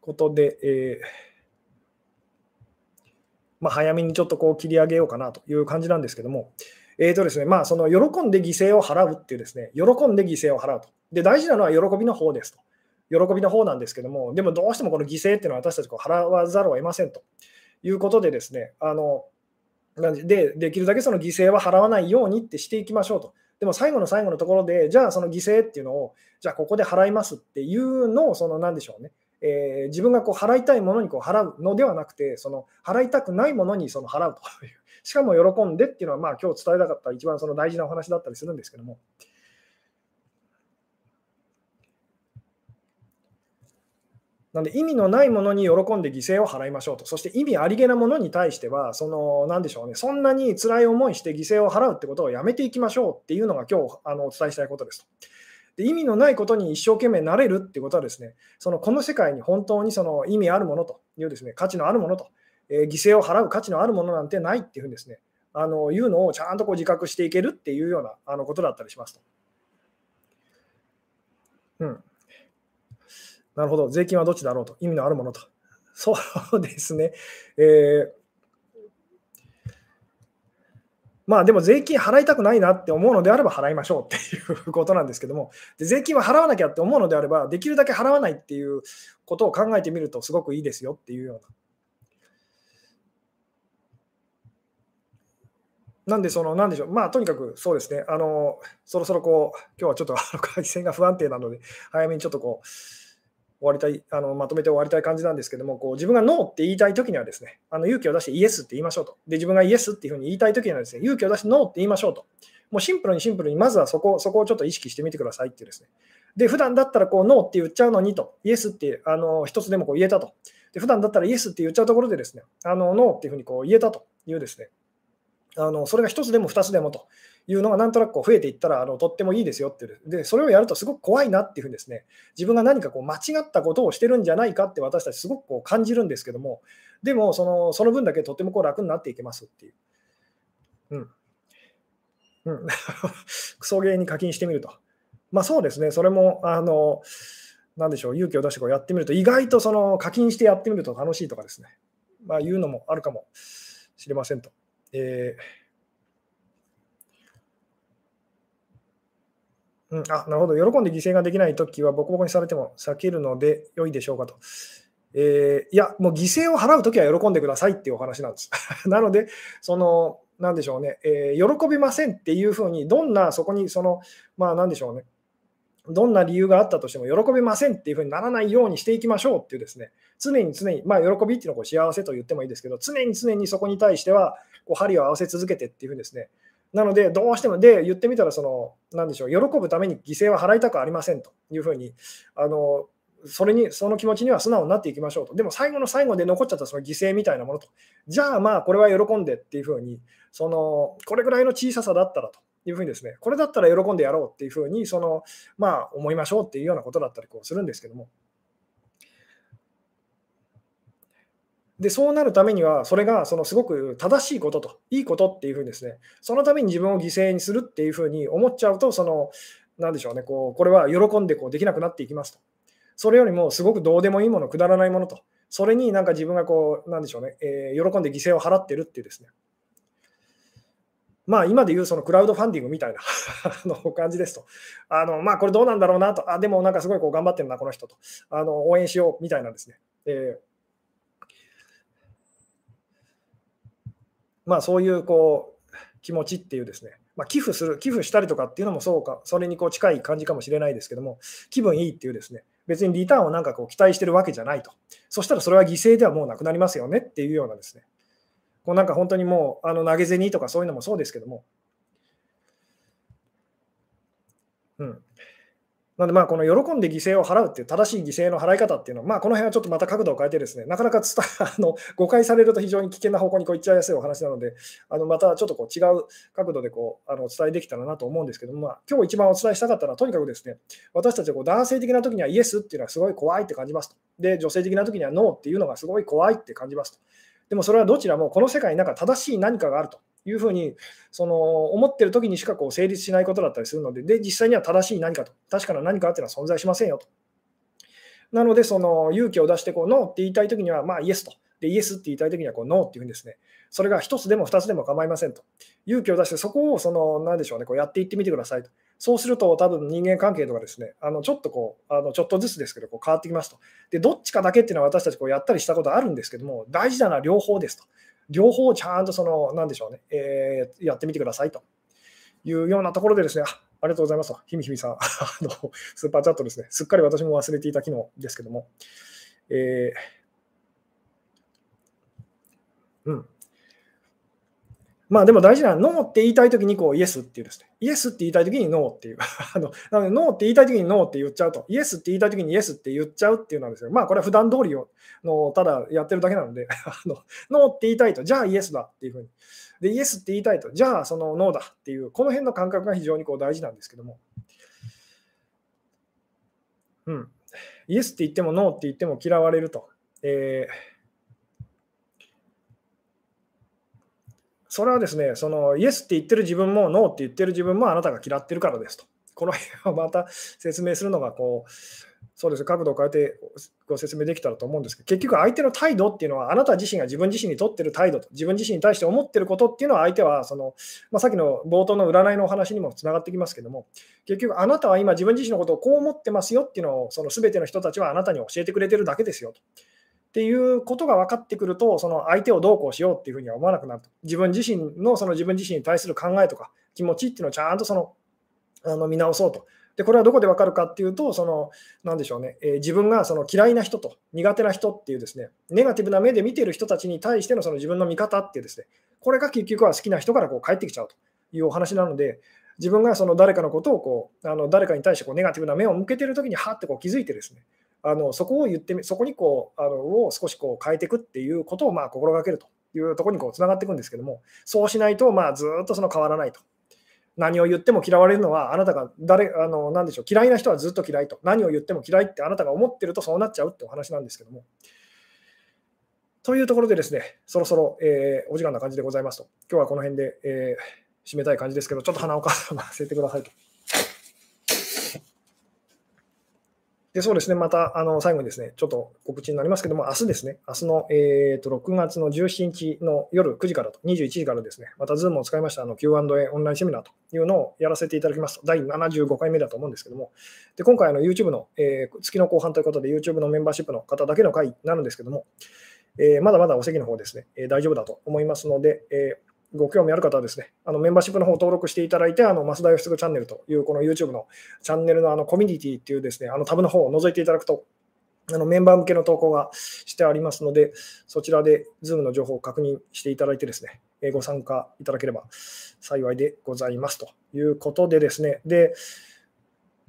ことで、えー、まあ、早めにちょっとこう切り上げようかなという感じなんですけども、えーとですね、まあ、その喜んで犠牲を払うっていうですね、喜んで犠牲を払うと。で、大事なのは喜びの方ですと。喜びの方なんですけども、でもどうしてもこの犠牲っていうのは私たちこう払わざるを得ませんということでですね、あので、できるだけその犠牲は払わないようにってしていきましょうと。でも最後の最後のところで、じゃあその犠牲っていうのを、じゃあここで払いますっていうのを、その何でしょうね、えー、自分がこう払いたいものにこう払うのではなくて、その払いたくないものにその払うという、しかも喜んでっていうのは、まあ今日伝えたかった一番その大事なお話だったりするんですけども。なので意味のないものに喜んで犠牲を払いましょうと。そして意味ありげなものに対しては、その、なんでしょうね、そんなに辛い思いして犠牲を払うってことをやめていきましょうっていうのが今日あのお伝えしたいことですと。で意味のないことに一生懸命なれるってことはですね、そのこの世界に本当にその意味あるものというですね、価値のあるものと、えー、犠牲を払う価値のあるものなんてないっていうふうにですね、あのいうのをちゃんとこう自覚していけるっていうようなあのことだったりしますと。うん。なるほど。税金はどっちだろうと。意味のあるものと。そうですね。えー、まあでも税金払いたくないなって思うのであれば払いましょうっていうことなんですけども、で税金は払わなきゃって思うのであれば、できるだけ払わないっていうことを考えてみるとすごくいいですよっていうような。なんで、その、なんでしょう、まあ、とにかくそうですね、あの、そろそろこう、今日はちょっと回線が不安定なので、早めにちょっとこう、終わりたい、あのまとめて終わりたい感じなんですけども、こう自分がノーって言いたいときにはですね、あの勇気を出してイエスって言いましょうと。で、自分がイエスっていうふうに言いたいときにはですね、勇気を出してノーって言いましょうと。もうシンプルにシンプルに、まずはそこそこをちょっと意識してみてくださいっていうですね。で、普段だったらこうノーって言っちゃうのにと、イエスってあの一つでもこう言えたと。で、普段だったらイエスって言っちゃうところでですね、あのノーっていうふうにこう言えたというですね、あのそれが1つでも2つでもというのがなんとなくこう増えていったらあのとってもいいですよっていうで、それをやるとすごく怖いなっていうふうにですね、自分が何かこう間違ったことをしてるんじゃないかって私たちすごくこう感じるんですけども、でもそのその分だけとってもこう楽になっていけますっていう。うん。うん。クソゲーに課金してみると。まあそうですね、それも、あの、なんでしょう、勇気を出してこうやってみると、意外とその課金してやってみると楽しいとかですね、まあいうのもあるかもしれませんと。えー、うん、あなるほど、喜んで犠牲ができないときは、ボコボコにされても避けるので良いでしょうかと。えー、いや、もう犠牲を払うときは喜んでくださいっていうお話なんです。なので、その、なんでしょうね、えー、喜びませんっていうふうに、どんなそこに、その、まあ、なんでしょうね、どんな理由があったとしても喜びませんっていうふうにならないようにしていきましょうっていうですね、常に常に、まあ、喜びっていうのは幸せと言ってもいいですけど、常に常にそこに対しては、こう針を合わせ続けてっていうふうにですね、なので、どうしても、で、言ってみたら、その、なんでしょう、喜ぶために犠牲は払いたくありませんというふうに、あの、それに、その気持ちには素直になっていきましょうと。でも最後の最後で残っちゃったその犠牲みたいなものと。じゃあまあ、これは喜んでっていうふうに、その、これぐらいの小ささだったらというふうにですね、これだったら喜んでやろうっていうふうに、その、まあ、思いましょうっていうようなことだったりこうするんですけども。で、そうなるためには、それがそのすごく正しいことと、いいことっていうふうにですね、そのために自分を犠牲にするっていうふうに思っちゃうと、その、なんでしょうね、こう、これは喜んでこうできなくなっていきますと。それよりもすごくどうでもいいもの、くだらないものと、それになんか自分がこう、なんでしょうね、えー、喜んで犠牲を払ってるっていうですね、まあ、今でいうそのクラウドファンディングみたいな の感じですと。あのまあ、これどうなんだろうなと。あ、でもなんかすごいこう頑張ってるな、この人と。あの応援しようみたいなですね。えーまあ、そういうこう気持ちっていうですね、まあ、寄付する、寄付したりとかっていうのもそうか、それにこう近い感じかもしれないですけども、気分いいっていうですね、別にリターンをなんかこう期待してるわけじゃないと。そしたらそれは犠牲ではもうなくなりますよねっていうようなですね、こうなんか本当にもうあの投げ銭とかそういうのもそうですけども、うん、なので、まあ、この喜んで犠牲を払うっていう正しい犠牲の払い方っていうのは、まあ、この辺はちょっとまた角度を変えてですね、なかなか伝 あの誤解されると非常に危険な方向にこういっちゃいやすいお話なので、あのまたちょっとこう違う角度でこうあのお伝えできたらなと思うんですけども、まあ、今日一番お伝えしたかったのは、とにかくですね、私たちはこう男性的な時にはイエスっていうのはすごい怖いって感じますと。で、女性的な時にはノーっていうのがすごい怖いって感じますと。でもそれはどちらもこの世界になんか正しい何かがあると。いうふうにその思ってる時にしかこう成立しないことだったりするので、で実際には正しい何かと、確かな何かっていうのは存在しませんよと。なので、その勇気を出してこうノーって言いたい時には、まあイエスと。で、イエスって言いたい時にはこうノーっていうふうにですね、それが1つでも2つでも構いませんと。勇気を出して、そこをその、なんでしょうね、こうやっていってみてくださいと。そうすると、多分人間関係とかですね、あのちょっとこう、あのちょっとずつですけど、こう変わってきますと。で、どっちかだけっていうのは私たちこうやったりしたことあるんですけども、大事なのは両方ですと。両方ちゃんとその、なんでしょうね、えー、やってみてくださいと。いうようなところでですね、ありがとうございますと、ひみひみさん、あのスーパーチャットですね、すっかり私も忘れていた機能ですけども、えー、うん。まあでも大事なのは、ノーって言いたいときにこうイエスっていうですね、イエスって言いたいときにノーっていう。あのなので、ノーって言いたいときにノーって言っちゃうと、イエスって言いたいときにイエスって言っちゃうっていうのはですね、まあこれは普段通りをのただやってるだけなので、あのノーって言いたいと、じゃあイエスだっていうふうに。で、イエスって言いたいと、じゃあそのノーだっていう、この辺の感覚が非常にこう大事なんですけども。うん。イエスって言ってもノーって言っても嫌われると。えーそれはですね、そのイエスって言ってる自分もノーって言ってる自分もあなたが嫌ってるからですと。この辺はまた説明するのがこう、そうです角度を変えてご説明できたらと思うんですけど、結局相手の態度っていうのは、あなた自身が自分自身にとってる態度と、自分自身に対して思ってることっていうのは、相手はその、まあ、さっきの冒頭の占いのお話にもつながってきますけども、結局、あなたは今自分自身のことをこう思ってますよっていうのを、その全ての人たちはあなたに教えてくれてるだけですよと。っていうことが分かってくると、その相手をどうこうしようっていうふうには思わなくなると。自分自身のその自分自身に対する考えとか気持ちっていうのをちゃんとそのあの見直そうと。で、これはどこで分かるかっていうと、その、なんでしょうね、えー、自分がその嫌いな人と苦手な人っていうですね、ネガティブな目で見ている人たちに対してのその自分の見方っていうですね、これが結局は好きな人からこう返ってきちゃうというお話なので、自分がその誰かのことをこう、あの誰かに対してこうネガティブな目を向けてるときに、はってこう気づいてですね、あのそこを言ってみ、そこにこう、あのを少しこう変えていくっていうことをまあ心がけるというところにこうつながっていくんですけども、そうしないとまあずっとその変わらないと。何を言っても嫌われるのは、あなたが誰、あの、なんでしょう、嫌いな人はずっと嫌いと。何を言っても嫌いってあなたが思ってるとそうなっちゃうってお話なんですけども。というところでですね、そろそろ、えー、お時間な感じでございますと。今日はこの辺で、えー、締めたい感じですけど、ちょっと鼻をかませてくださいと。でそうですね、またあの最後にですね、ちょっと告知になりますけども、明日ですね、明日の、えーと、6月の17日の夜9時からと、21時からですね、また Zoom を使いましたあの Q&A オンラインセミナーというのをやらせていただきますと、第75回目だと思うんですけども、で今回あの YouTube の、えー、月の後半ということで、YouTube のメンバーシップの方だけの回になるんですけども、えー、まだまだお席の方ですね、えー、大丈夫だと思いますので、えご興味ある方はですね、あのメンバーシップの方登録していただいて、あの増田義嗣チャンネルというこの YouTube のチャンネルのあのコミュニティっていうですね、あのタブの方を覗いていただくと、あのメンバー向けの投稿がしてありますので、そちらで Zoom の情報を確認していただいてですね、ご参加いただければ幸いでございますということでですね、で、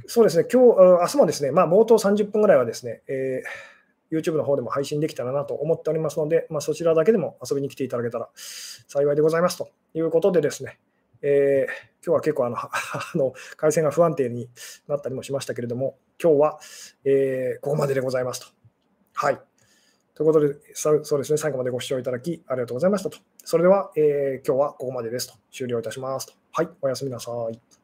そうですね、今日、明日もですね、まあ、冒頭30分ぐらいはですね、えー YouTube の方でも配信できたらなと思っておりますので、まあ、そちらだけでも遊びに来ていただけたら幸いでございますということでですね、えー、今日は結構あの あの回線が不安定になったりもしましたけれども、今日は、えー、ここまででございますと。はい。ということで、そうですね、最後までご視聴いただきありがとうございましたと。それでは、えー、今日はここまでですと。終了いたしますと。はい、おやすみなさい。